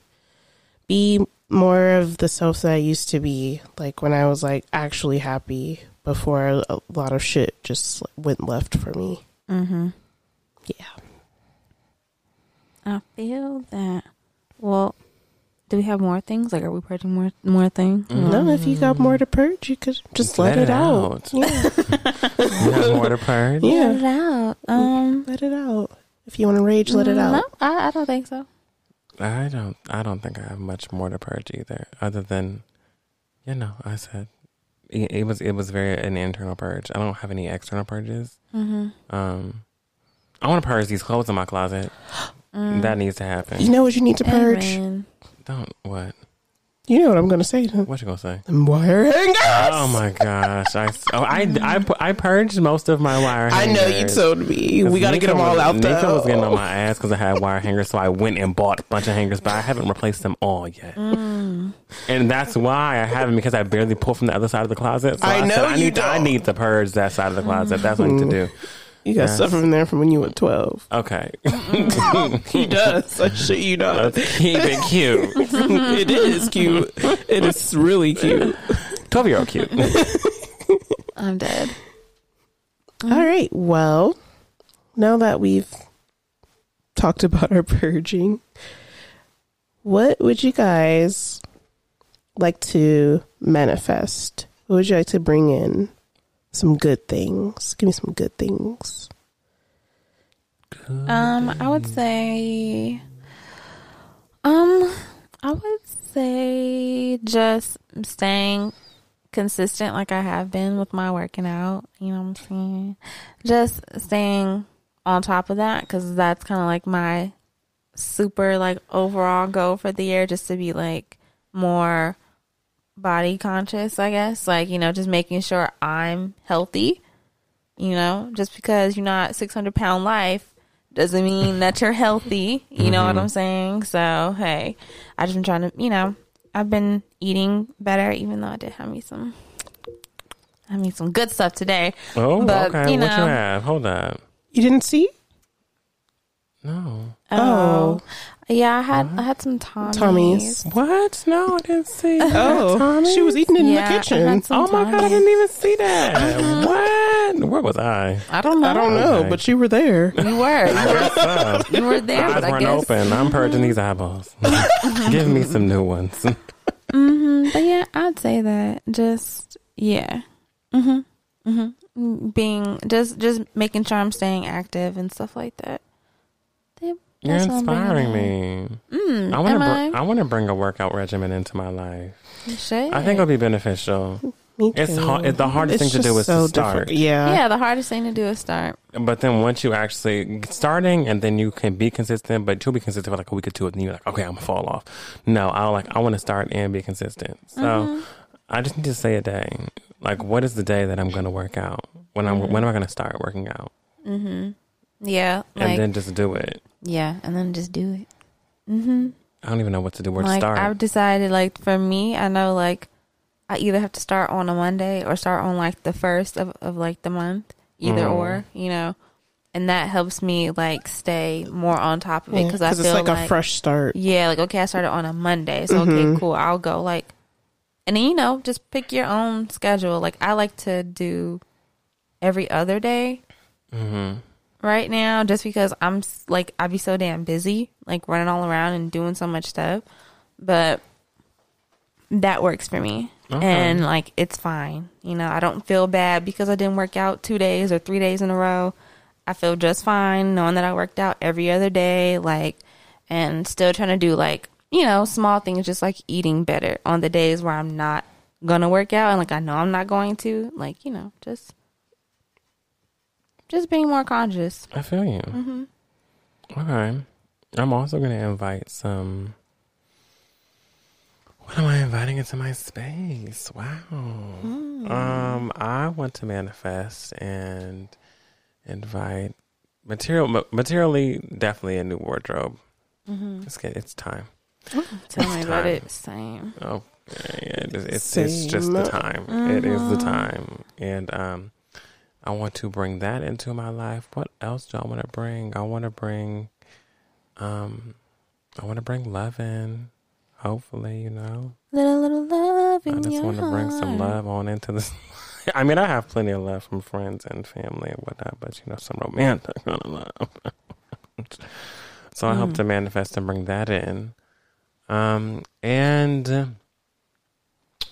Speaker 3: be more of the self that I used to be like when I was like actually happy before a lot of shit just went left for me.
Speaker 1: Mm-hmm.
Speaker 3: Yeah.
Speaker 1: I feel that. Well, do we have more things? Like, are we purging more more things?
Speaker 3: No, if you got more to purge, you could just let, it, out. Yeah. (laughs)
Speaker 2: You have more to purge?
Speaker 3: yeah.
Speaker 1: Let it out. Um,
Speaker 3: Let it out. If you want to rage, let it out.
Speaker 1: No, I, I don't think so.
Speaker 2: I don't. I don't think I have much more to purge either, other than, you know, I said it, it was it was very an internal purge. I don't have any external purges.
Speaker 1: Mm-hmm.
Speaker 2: Um, I want to purge these clothes in my closet. (gasps) That needs to happen.
Speaker 3: You know what you need to purge?
Speaker 1: Amen.
Speaker 2: Don't what?
Speaker 3: You know what I'm to say.
Speaker 2: What you gonna say?
Speaker 3: wire hangers.
Speaker 2: Oh my gosh! I oh, I I I purged most of my wire. Hangers.
Speaker 3: I know you told me. We got to get them all
Speaker 2: was-
Speaker 3: out
Speaker 2: Nika
Speaker 3: though.
Speaker 2: was getting on my ass because I had wire hangers, so I went and bought a bunch of hangers, but I haven't replaced them all yet.
Speaker 3: Mm.
Speaker 2: And that's why I haven't because I barely pull from the other side of the closet. So
Speaker 3: I
Speaker 2: I,
Speaker 3: know
Speaker 2: said, I
Speaker 3: you
Speaker 2: need to, I
Speaker 3: don't.
Speaker 2: need to purge that side of the closet. That's what I need to do.
Speaker 3: You got
Speaker 2: Yes.
Speaker 3: stuff from there from when you were 12.
Speaker 2: Okay,
Speaker 3: He does. I shit you not.
Speaker 2: let's keep it cute. (laughs)
Speaker 3: it is cute. It is really cute.
Speaker 2: Twelve year old cute. (laughs)
Speaker 1: I'm dead.
Speaker 3: All right. Well, now that we've talked about our purging, what would you guys like to manifest? What would you like to bring in? Some good things. Give me some good things.
Speaker 1: Um, I would say, um, I would say just staying consistent like I have been with my working out. You know what I'm saying? Just staying on top of that because that's kind of like my super like overall goal for the year, just to be like more body conscious. I guess like you know just making sure I'm healthy. You know, just because you're not 600 pound life doesn't mean that you're healthy. You know what mm-hmm. I'm saying? So, hey, I've been trying to, you know, I've been eating better, even though I did have me some, I mean, some good stuff today.
Speaker 2: Oh,
Speaker 1: But,
Speaker 2: okay.
Speaker 1: you
Speaker 2: what you have? Hold up.
Speaker 3: You didn't see?
Speaker 2: No.
Speaker 3: Oh. oh.
Speaker 1: Yeah, I had, I had some Tommies.
Speaker 3: Tommy's.
Speaker 2: What? No, I didn't see. (laughs)
Speaker 3: Oh, she was eating in
Speaker 1: Yeah,
Speaker 3: the kitchen.
Speaker 2: Oh my god, I didn't even see that. What? Where was I?
Speaker 1: I don't know.
Speaker 3: I don't know,
Speaker 2: Okay.
Speaker 3: but you were there.
Speaker 1: You were. (laughs)
Speaker 2: I guess so.
Speaker 1: You were there,
Speaker 2: Eyes
Speaker 1: I
Speaker 2: weren't open. I'm purging these eyeballs. (laughs) Give me some new ones.
Speaker 1: hmm But yeah, I'd say that. Just yeah. Mhm. Mhm. Being just just making sure I'm staying active and stuff like that. Yep,
Speaker 2: You're
Speaker 1: that's
Speaker 2: inspiring me.
Speaker 1: Mm,
Speaker 2: I want
Speaker 1: am
Speaker 2: to.
Speaker 1: I?
Speaker 2: Br- I want to bring a workout regimen into my life.
Speaker 1: You should.
Speaker 2: I think it'll be beneficial.
Speaker 3: Me too.
Speaker 2: It's
Speaker 3: too.
Speaker 2: hard. It's the hardest
Speaker 3: It's
Speaker 2: thing to do is
Speaker 3: so
Speaker 2: to start.
Speaker 3: different. Yeah.
Speaker 1: yeah, the hardest thing to do is start.
Speaker 2: But then once you actually starting, and then you can be consistent, but you'll be consistent for like a week or two, and then you're like, okay, I'm gonna fall off. No, I like I want to start and be consistent. So
Speaker 1: Mm-hmm.
Speaker 2: I just need to say a day. Like, what is the day that I'm gonna work out? When I'm when am I gonna start working out?
Speaker 1: Yeah,
Speaker 2: And then just do it.
Speaker 1: yeah, and then just do it. Mm-hmm.
Speaker 2: I don't even know what to do. Where to start?
Speaker 1: I've decided, like for me, I know like I either have to start on a Monday or start on like the first of of like the month, either
Speaker 2: Mm.
Speaker 1: or, you know, and that helps me like stay more on top of it
Speaker 3: Yeah,
Speaker 1: because I feel
Speaker 3: it's like,
Speaker 1: like
Speaker 3: a fresh start.
Speaker 1: Yeah, like okay, I started on a Monday, so
Speaker 3: Mhm.
Speaker 1: okay, cool. I'll go like And then, you know, just pick your own schedule. Like I like to do every other day
Speaker 2: Mm-hmm.
Speaker 1: Right now just because I'm like I be so damn busy, like running all around and doing so much stuff. But that works for me.
Speaker 2: Okay.
Speaker 1: And like it's fine. You know, I don't feel bad because I didn't work out 2 days or 3 days in a row. I feel just fine knowing that I worked out every other day like and still trying to do like, you know, small things just like eating better on the days where I'm not going to work out and like I know I'm not going to, like, you know, just just being more conscious.
Speaker 2: I feel you.
Speaker 1: hmm
Speaker 2: Okay. I'm also going to invite some. What am I inviting into my space? Wow. Um, I want to manifest and invite material, ma- materially, definitely a new wardrobe.
Speaker 1: Mhm.
Speaker 2: It's get, it's time.
Speaker 1: Tell me
Speaker 2: It's
Speaker 1: about
Speaker 2: time.
Speaker 1: it. Same.
Speaker 2: Oh, yeah, yeah, it's, it's, it's just the
Speaker 3: Same.
Speaker 2: time. It is the
Speaker 1: Mhm.
Speaker 2: time, and um, I want to bring that into my life. What else do I want to bring? I want to bring, um, I want to bring love in. Hopefully, you know,
Speaker 1: Little little love in
Speaker 2: I
Speaker 1: just
Speaker 2: want to bring some love on into this. (laughs) I mean, I have plenty of love from friends and family and whatnot, but you know, some romantic kind of love. (laughs) so I hope
Speaker 1: Mm.
Speaker 2: to manifest and bring that in. Um, and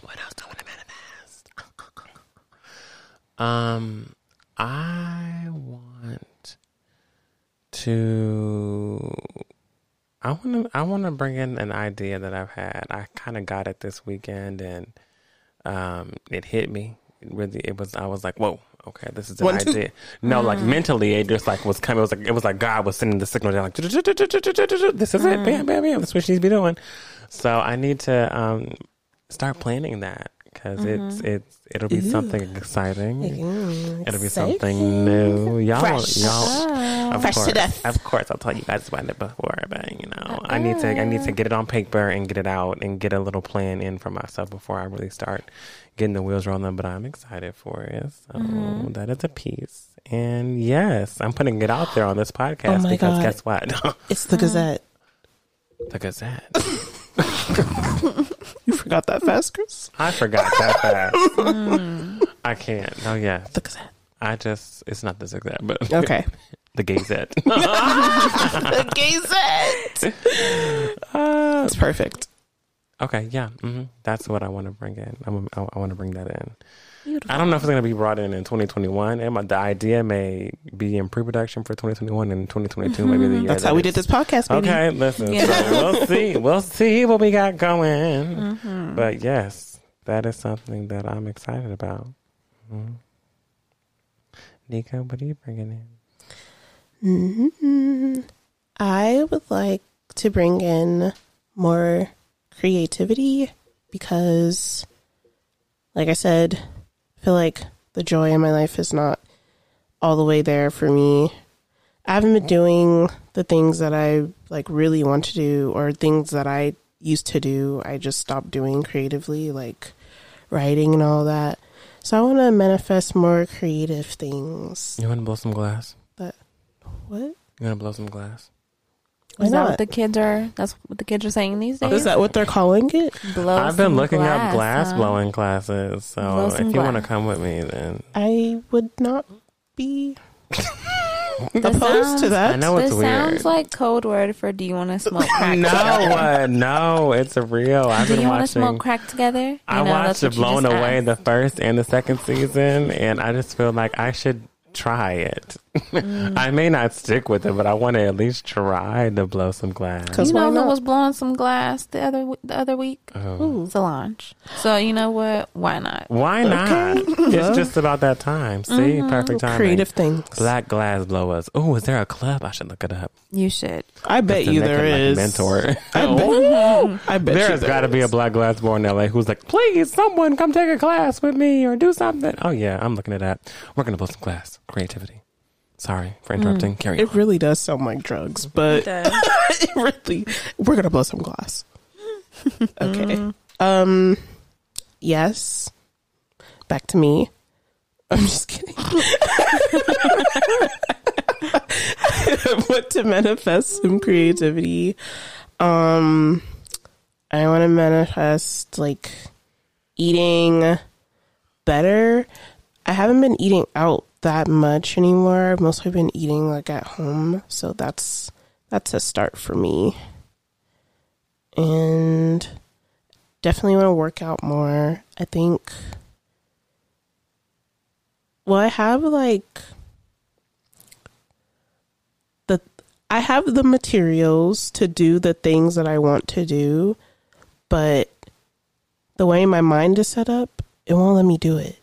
Speaker 2: what else do I want to manifest? (laughs) um, I want to. I want to. I want to bring in an idea that I've had. I kind of got it this weekend, and um, it hit me. It really, it was. I was like, "Whoa, okay, this is an
Speaker 3: One, two.
Speaker 2: idea." No, like
Speaker 1: Mm.
Speaker 2: mentally, it just like was coming. It was like it was like God was sending the signal down, like this is it, bam, bam, bam. That's what she's be doing. So I need to um, start planning that because it's it's it'll be
Speaker 3: Ooh.
Speaker 2: something exciting.
Speaker 3: Mm,
Speaker 2: It'll be
Speaker 3: exciting.
Speaker 2: something new. Y'all,
Speaker 3: Fresh.
Speaker 2: y'all. Of
Speaker 3: Fresh to
Speaker 2: course,
Speaker 3: death.
Speaker 2: of course, I'll tell you guys about it before, but you know, I need to, I need to get it on paper and get it out and get a little plan in for myself before I really start getting the wheels rolling. But I'm excited for it, so
Speaker 3: Mm-hmm.
Speaker 2: that is a piece. And yes, I'm putting it out there on this (gasps) podcast
Speaker 3: Oh
Speaker 2: because
Speaker 3: God.
Speaker 2: guess what? (laughs)
Speaker 3: It's the Gazette.
Speaker 2: the Gazette. (laughs)
Speaker 3: You forgot that fast, Chris?
Speaker 2: I forgot that (laughs) fast. I can't. Oh yeah,
Speaker 3: The Gazette.
Speaker 2: I just it's not the Gazette, but (laughs)
Speaker 3: Okay.
Speaker 2: the Gazette. (laughs)
Speaker 3: the Gazette.
Speaker 2: Uh,
Speaker 3: That's perfect.
Speaker 2: Okay, yeah, hmm that's what I want to bring in. I'm, I, I want to bring that in. I don't know if it's going to be brought in in 2021. And my, the idea may be in pre-production for 2021 and 2022, maybe the year.
Speaker 3: That's
Speaker 2: that
Speaker 3: how we did this podcast, baby.
Speaker 2: Okay, listen.
Speaker 1: Yeah.
Speaker 2: So we'll (laughs) see. We'll see what we got going.
Speaker 1: Mhm.
Speaker 2: But yes, that is something that I'm excited about. Mhm. Nico, what are you bringing in?
Speaker 3: hmm I would like to bring in more creativity because, like I said, I feel like the joy in my life is not all the way there for me. I haven't been doing the things that I like really want to do or things that I used to do. I just stopped doing creatively, like writing and all that. So I want to manifest more creative things.
Speaker 2: You want to blow some glass?
Speaker 3: But what?
Speaker 2: You want to blow some glass?
Speaker 3: Why
Speaker 1: Is that what the kids are? That's what the kids are saying these days.
Speaker 3: Is that what they're calling it?
Speaker 1: Blow
Speaker 2: I've been
Speaker 1: some
Speaker 2: looking up
Speaker 1: glass,
Speaker 2: glass
Speaker 1: huh?
Speaker 2: blowing classes. So
Speaker 1: some
Speaker 2: if you want to come with me, then
Speaker 3: I would not be (laughs)
Speaker 1: That
Speaker 3: opposed
Speaker 1: sounds-
Speaker 3: to that.
Speaker 2: I know
Speaker 1: This
Speaker 2: weird.
Speaker 1: sounds like code word for do you want to smoke (laughs) crack
Speaker 2: no, uh, no, it's a real. I've
Speaker 1: do
Speaker 2: been
Speaker 1: you want to smoke crack together? You
Speaker 2: I
Speaker 1: know,
Speaker 2: watched it blown away
Speaker 1: asked.
Speaker 2: the first and the second season, and I just feel like I should try it.
Speaker 1: Mm. (laughs)
Speaker 2: I may not stick with it, but I want to at least try to blow some glass.
Speaker 3: 'Cause
Speaker 1: You know who was blowing some glass the other the other week?
Speaker 2: Oh.
Speaker 1: Solange. So you know what? Why not?
Speaker 2: Why not? It's just about that time. See,
Speaker 1: Mm-hmm.
Speaker 2: perfect time.
Speaker 3: creative things.
Speaker 2: Black glass blowers. Oh, is there a club? I should look it up.
Speaker 1: You should.
Speaker 3: I bet
Speaker 2: Just
Speaker 3: you
Speaker 2: make
Speaker 3: there
Speaker 2: it, like, mentor.
Speaker 3: I (laughs) bet. (laughs) I bet
Speaker 2: there has got to be a black glass blower in LA who's like, please, someone come take a class with me or do something. Oh yeah, I'm looking at that. We're gonna blow some glass. Creativity. Sorry for interrupting. Carry on.
Speaker 3: It really does sound like drugs, but (laughs) it really. We're gonna blow some glass. (laughs) okay. Um. Yes. Back to me. I'm just kidding. (laughs) I want to manifest some creativity. Um, I want to manifest like eating better. I haven't been eating out that much anymore. I've mostly been eating like at home, so that's that's a start for me. And definitely want to work out more. I think well, I have like the I have the materials to do the things that I want to do, but the way my mind is set up, it won't let me do it,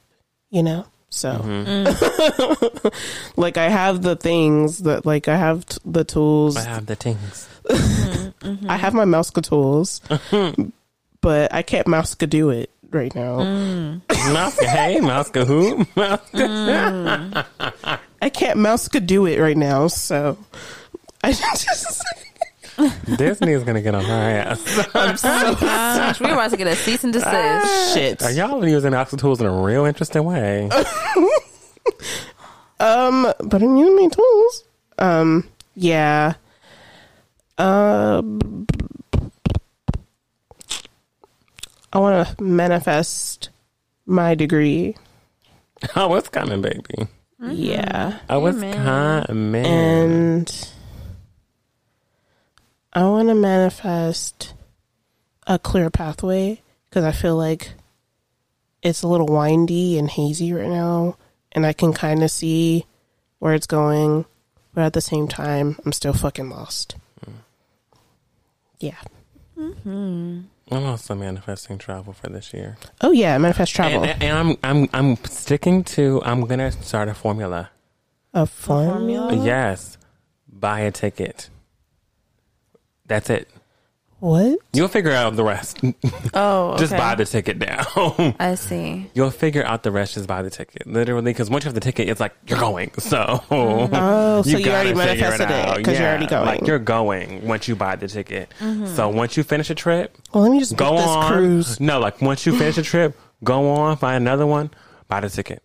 Speaker 3: you know? So mm-hmm. (laughs) like I have the things that like I have t- the tools.
Speaker 2: I have the things. Mm-hmm. (laughs)
Speaker 3: I have my mouse tools, (laughs) but I can't mouse do it right now. Mm.
Speaker 2: Mouska, hey, Mouska, who? Mm.
Speaker 3: I can't mouse do it right now, so I just (laughs)
Speaker 2: Disney is gonna get on her ass. (laughs)
Speaker 1: Gosh, (laughs) we're about to get a cease and desist.
Speaker 3: shit.
Speaker 2: Are y'all using Mouska tools in a real interesting way?
Speaker 3: Um, but I'm using my tools. Um, yeah. Um, I want to manifest my degree.
Speaker 2: oh, it's coming, baby.
Speaker 3: Yeah.
Speaker 2: Oh, it's
Speaker 1: Amen.
Speaker 2: coming.
Speaker 3: And I want to manifest a clear pathway because I feel like it's a little windy and hazy right now, and I can kind of see where it's going, but at the same time, I'm still fucking lost. Yeah. Mm-hmm.
Speaker 2: I'm also manifesting travel for this year.
Speaker 3: Oh yeah, manifest travel.
Speaker 2: And, and I'm I'm I'm sticking to I'm gonna start a formula.
Speaker 3: a formula.
Speaker 2: Yes. Buy a ticket. That's it.
Speaker 3: What?
Speaker 2: You'll figure out the rest. (laughs)
Speaker 1: Oh,
Speaker 2: Just
Speaker 1: okay.
Speaker 2: buy the ticket now. (laughs)
Speaker 1: I see.
Speaker 2: You'll figure out the rest. Just buy the ticket, literally, because once you have the ticket, it's like you're going. (laughs) So,
Speaker 3: Oh, so you already
Speaker 2: gotta figure
Speaker 3: manifested it
Speaker 2: out.
Speaker 3: 'cause you're already going.
Speaker 2: Like you're going once you buy the ticket. So once you finish a trip,
Speaker 3: Well, let me just
Speaker 2: go
Speaker 3: book this
Speaker 2: on.
Speaker 3: cruise.
Speaker 2: No, like once you finish a trip, go on, find another one, buy the ticket.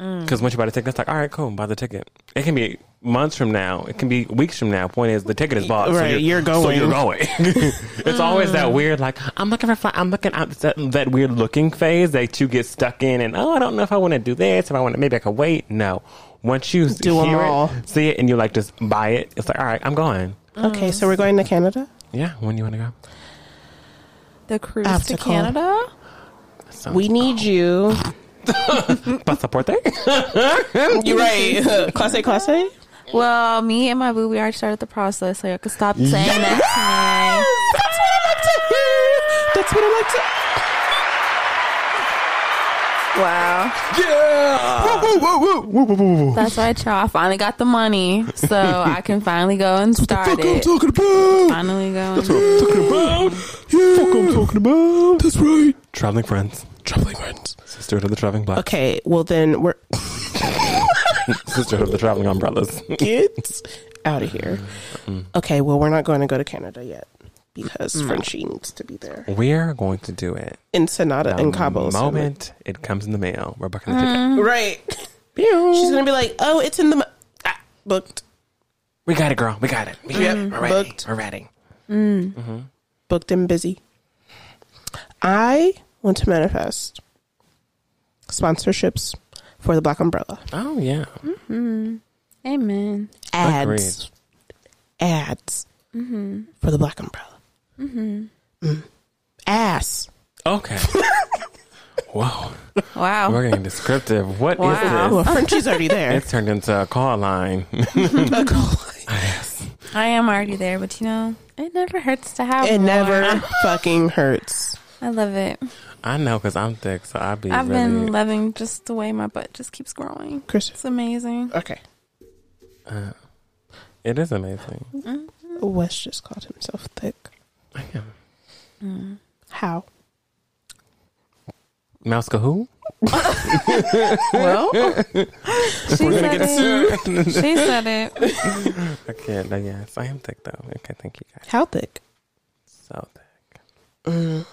Speaker 3: Mm.
Speaker 2: Because once you buy the ticket, it's like, all right, cool, buy the ticket. It can be months from now. It can be weeks from now. Point is, the ticket is bought. so
Speaker 3: Right, you're going.
Speaker 2: So you're going. (laughs) it's always
Speaker 3: Mm.
Speaker 2: that weird, like, I'm looking for, fly- I'm looking out that, that weird looking phase that you get stuck in, and oh, I don't know if I want to do this. If I want to, maybe I can wait. No. Once you
Speaker 3: Do 'em
Speaker 2: hear
Speaker 3: all.
Speaker 2: it, see it, and you like just buy it, it's like, all right, I'm going.
Speaker 3: Okay, so we're going to Canada.
Speaker 2: Yeah, when you want to go?
Speaker 1: The cruise
Speaker 3: I have
Speaker 1: to
Speaker 3: to call.
Speaker 1: Canada.
Speaker 2: Sounds
Speaker 3: We need you. (laughs)
Speaker 2: Pasaporte? (laughs)
Speaker 3: You're right. class A, class A.
Speaker 1: Well, me and my boo, we already started the process, so you could stop saying that to me.
Speaker 3: That's what I like to. Hear. That's what I like to.
Speaker 1: Wow. Yeah That's right, y'all. I finally got the money, so I can finally go and start it.
Speaker 3: talking about.
Speaker 1: Finally go. And
Speaker 2: talking about.
Speaker 3: Yeah. Fuck, I'm talking about. That's right.
Speaker 2: Traveling friends.
Speaker 3: Traveling friends.
Speaker 2: Sister of the Traveling Black.
Speaker 3: Okay, well then we're (laughs)
Speaker 2: Sisterhood of the Traveling Umbrellas.
Speaker 3: kids out of here. Okay, well we're not going to go to Canada yet because mm. Frenchie needs to be there.
Speaker 2: We're going to do it.
Speaker 3: In
Speaker 2: The
Speaker 3: and Cabo. so
Speaker 2: moment it comes in the mail, we're booking the ticket.
Speaker 3: Mm. Right. (laughs) She's gonna be like, "Oh, it's in the mo- ah, booked,
Speaker 2: We got it, girl. We got it. We got
Speaker 3: Yep,
Speaker 2: it. Mm-hmm. We're ready.
Speaker 3: booked.
Speaker 2: We're ready. Mm. Mm-hmm.
Speaker 3: booked and busy." I want to manifest sponsorships for the Black Umbrella.
Speaker 2: Oh yeah. Mm-hmm.
Speaker 1: Amen.
Speaker 3: ads, ads mm-hmm. for the Black Umbrella. Mm-hmm. Mm. Ass.
Speaker 2: Okay. (laughs) Whoa.
Speaker 1: Wow.
Speaker 2: We're getting descriptive. What is
Speaker 1: Wow.
Speaker 3: Well,
Speaker 2: this?
Speaker 3: Frenchie's already (laughs) there.
Speaker 2: It's turned into a call line. (laughs) A call line. Yes.
Speaker 1: I am already there, but you know, it never hurts to have
Speaker 3: it
Speaker 1: more.
Speaker 3: never fucking hurts.
Speaker 1: I love it.
Speaker 2: I know because I'm thick, so I'd be
Speaker 1: I've
Speaker 2: really.
Speaker 1: been loving just the way my butt just keeps growing.
Speaker 3: Chris.
Speaker 1: It's amazing.
Speaker 3: Okay.
Speaker 2: Uh, it is amazing. Mm-hmm.
Speaker 3: Wes just called himself thick.
Speaker 2: I am. Mm.
Speaker 3: How?
Speaker 2: Mouska who? (laughs)
Speaker 1: Well, (laughs) she said it. She said it.
Speaker 2: Okay, no, yes, I am thick though. Okay, thank you guys.
Speaker 3: How thick?
Speaker 2: So thick. Mm.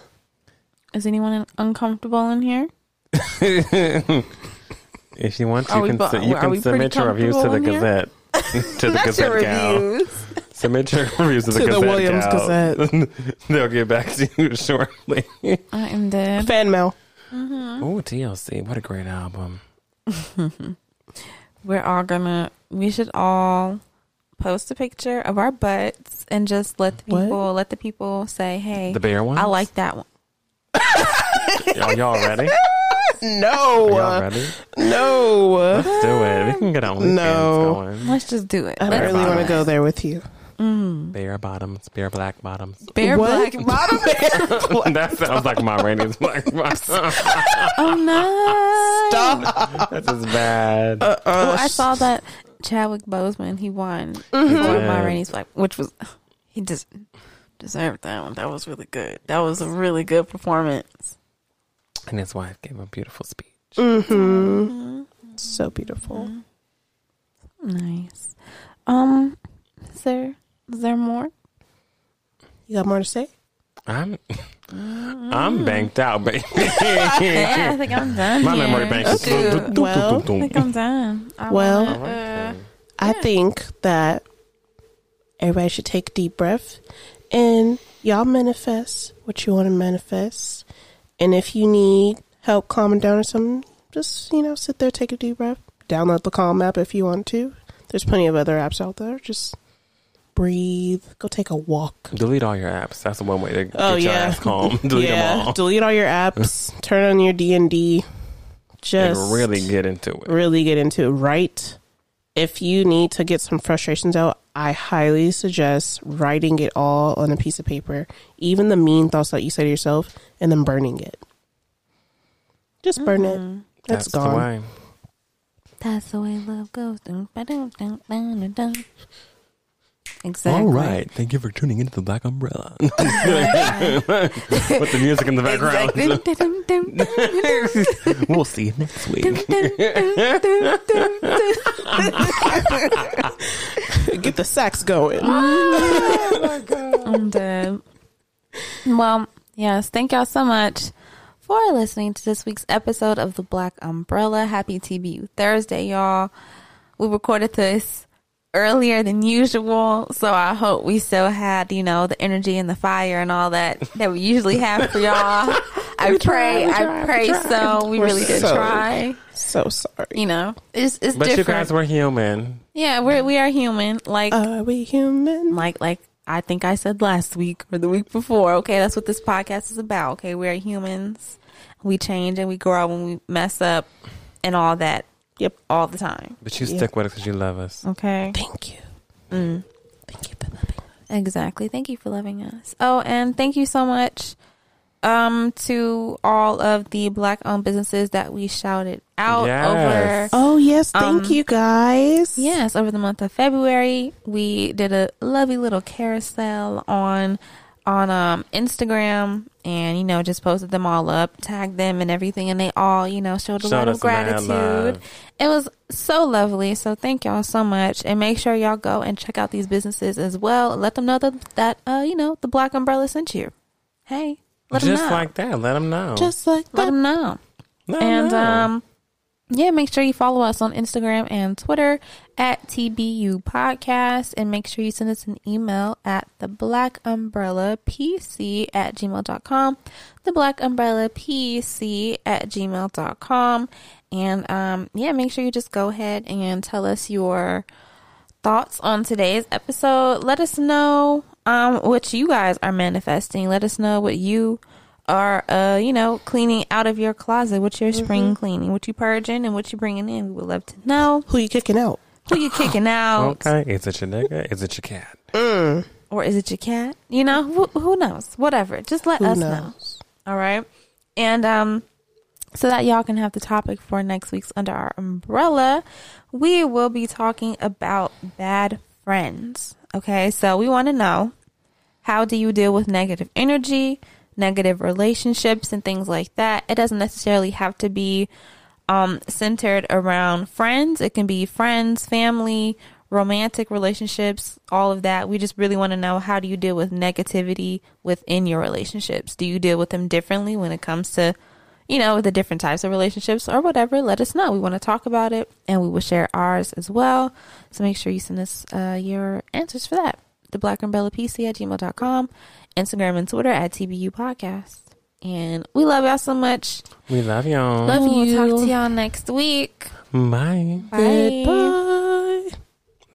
Speaker 1: Is anyone uncomfortable in here? (laughs)
Speaker 2: If you want,
Speaker 1: Are
Speaker 2: you
Speaker 1: we
Speaker 2: can
Speaker 1: bo-
Speaker 2: su- you
Speaker 1: are
Speaker 2: can
Speaker 1: we pretty
Speaker 2: submit your reviews to the
Speaker 1: comfortable in?
Speaker 2: Gazette. (laughs) to the Gazette gal. Submit your reviews to the (laughs)
Speaker 3: To the
Speaker 2: Gazette
Speaker 3: Williams
Speaker 2: gal. They'll get back to you shortly.
Speaker 1: I am dead.
Speaker 3: Fan mail. Mm-hmm.
Speaker 2: Oh, TLC. What a great album.
Speaker 1: We're all gonna. We should all post a picture of our butts and just let the
Speaker 3: What?
Speaker 1: people let the people say, "Hey,
Speaker 2: The bear one?
Speaker 1: I like that one."
Speaker 2: Are y'all ready?
Speaker 3: No,
Speaker 2: Are y'all ready?
Speaker 3: no.
Speaker 2: Let's do it. We can get on
Speaker 3: No.
Speaker 2: going.
Speaker 1: Let's just do it.
Speaker 3: I don't
Speaker 1: Let's
Speaker 3: really want to go there with you.
Speaker 2: Bare bottoms, bare black bottoms.
Speaker 1: Bare
Speaker 3: What?
Speaker 1: black (laughs) bottom. (laughs)
Speaker 2: that sounds like Ma Rainey's black bottoms.
Speaker 1: oh no!
Speaker 3: Stop.
Speaker 2: That's just bad.
Speaker 3: Uh,
Speaker 1: Oh, I saw that Chadwick Boseman. He won.
Speaker 3: Mm-hmm.
Speaker 1: He won
Speaker 2: did.
Speaker 1: Ma Rainey's Black, which was he just deserved that one. That was really good. That was a really good performance.
Speaker 2: and his wife gave a beautiful speech.
Speaker 3: Mm-hmm. So beautiful.
Speaker 1: Nice. Um, is there is there more?
Speaker 3: You got more to say?
Speaker 2: I'm I'm banked out, baby. (laughs)
Speaker 1: yeah, I think I'm done.
Speaker 2: My
Speaker 1: here.
Speaker 2: memory bank is
Speaker 1: Shoot.
Speaker 3: Well,
Speaker 1: I think I'm done. I
Speaker 3: Well-
Speaker 1: wanna, uh,
Speaker 2: then.
Speaker 3: I think that everybody should take a deep breath and y'all manifest what you want to manifest. And if you need help calming down or something, just, you know, sit there, take a deep breath. Download the Calm app if you want to. There's plenty of other apps out there. Just breathe. Go take a walk.
Speaker 2: delete all your apps. That's the one way to get
Speaker 3: Oh,
Speaker 2: your
Speaker 3: yeah.
Speaker 2: ass calm. (laughs) Delete them all.
Speaker 3: delete all your apps. (laughs) turn on your D and D. Just
Speaker 2: and really get into it.
Speaker 3: really get into it. Write. If you need to get some frustrations out, I highly suggest writing it all on a piece of paper, even the mean thoughts that you say to yourself, and then burning it. Just burn it. Mm-hmm.
Speaker 2: That's
Speaker 3: It's
Speaker 2: the
Speaker 3: gone.
Speaker 2: way.
Speaker 1: That's the way love goes. Dun, ba, dun, dun, dun, dun, dun. Exactly.
Speaker 2: All right. Thank you for tuning into the Black Umbrella. (laughs) With the music in the background. (laughs) We'll see you next week. (laughs)
Speaker 3: Get the sax going. Ah.
Speaker 1: Oh, I'm dead. Uh, well, yes, thank y'all so much for listening to this week's episode of the Black Umbrella. Happy TBU Thursday, y'all. We recorded this earlier than usual, so I hope we still had, you know, the energy and the fire and all that (laughs) that we usually have for y'all. (laughs) I pray,
Speaker 3: we
Speaker 1: I
Speaker 3: tried, we
Speaker 1: pray
Speaker 3: tried.
Speaker 1: so. We
Speaker 3: We're
Speaker 1: really did
Speaker 3: so-
Speaker 1: try.
Speaker 3: So sorry.
Speaker 1: You know, it's it's
Speaker 2: But you
Speaker 1: different.
Speaker 2: guys were human.
Speaker 1: yeah, we're we are human. Like
Speaker 3: Are we human?
Speaker 1: like like I think I said last week or the week before. Okay, that's what this podcast is about. Okay, we are humans. We change and we grow when we mess up and all that.
Speaker 3: Yep.
Speaker 1: all the time.
Speaker 2: But you
Speaker 3: Yeah.
Speaker 2: stick with us because you love us.
Speaker 1: Okay,
Speaker 3: Thank you.
Speaker 1: Mm.
Speaker 3: Thank you for loving.
Speaker 1: exactly. Thank you for loving us. Oh, and thank you so much um to all of the black owned businesses that we shouted out
Speaker 2: Yes.
Speaker 1: over
Speaker 3: Oh yes, thank
Speaker 1: Um,
Speaker 3: you guys.
Speaker 1: Yes, over the month of February, we did a lovely little carousel on on um Instagram and you know just posted them all up, tagged them and everything and they all, you know, showed a
Speaker 2: Showed
Speaker 1: lot of gratitude. It was so lovely. So thank y'all so much and make sure y'all go and check out these businesses as well. Let them know that that uh you know, the Black Umbrella sent you. Hey, let them
Speaker 2: Just
Speaker 1: know.
Speaker 2: like that. Let them know.
Speaker 3: Just like
Speaker 1: let
Speaker 3: that.
Speaker 1: them know.
Speaker 2: Let 'em
Speaker 1: And
Speaker 2: know.
Speaker 1: um yeah, make sure you follow us on Instagram and Twitter at TBU Podcast and make sure you send us an email at the Black Umbrella PC at gmail.com. The Black Umbrella PC at gmail.com. And um yeah, make sure you just go ahead and tell us your thoughts on today's episode. Let us know um what you guys are manifesting. Let us know what you are uh you know cleaning out of your closet. What's your spring cleaning, what you purging, and what you bringing in. We would love to know
Speaker 3: Who you kicking out?
Speaker 1: who you kicking out,
Speaker 2: okay. Is it your nigga? Is it your cat?
Speaker 1: or is it your cat? You know who, who knows? Whatever. Just let
Speaker 3: Who
Speaker 1: us know. All right. And um so that y'all can have the topic for next week's under our umbrella, we will be talking about bad friends. Okay? So we want to know how do you deal with negative energy, negative relationships and things like that. It doesn't necessarily have to be um centered around friends. It can be friends, family, romantic relationships, all of that. We just really want to know how do you deal with negativity within your relationships? Do you deal with them differently when it comes to, you know, the different types of relationships or whatever? Let us know. We want to talk about it and we will share ours as well. So make sure you send us uh, your answers for that. The Black Umbrella PC at gmail.com, Instagram and Twitter at TBU Podcast. And we love y'all so much.
Speaker 2: We love y'all.
Speaker 1: Love you. We'll talk to y'all next week.
Speaker 2: Love
Speaker 1: We'll
Speaker 2: you.
Speaker 1: talk to y'all next week.
Speaker 2: Bye.
Speaker 1: Bye.
Speaker 3: Goodbye.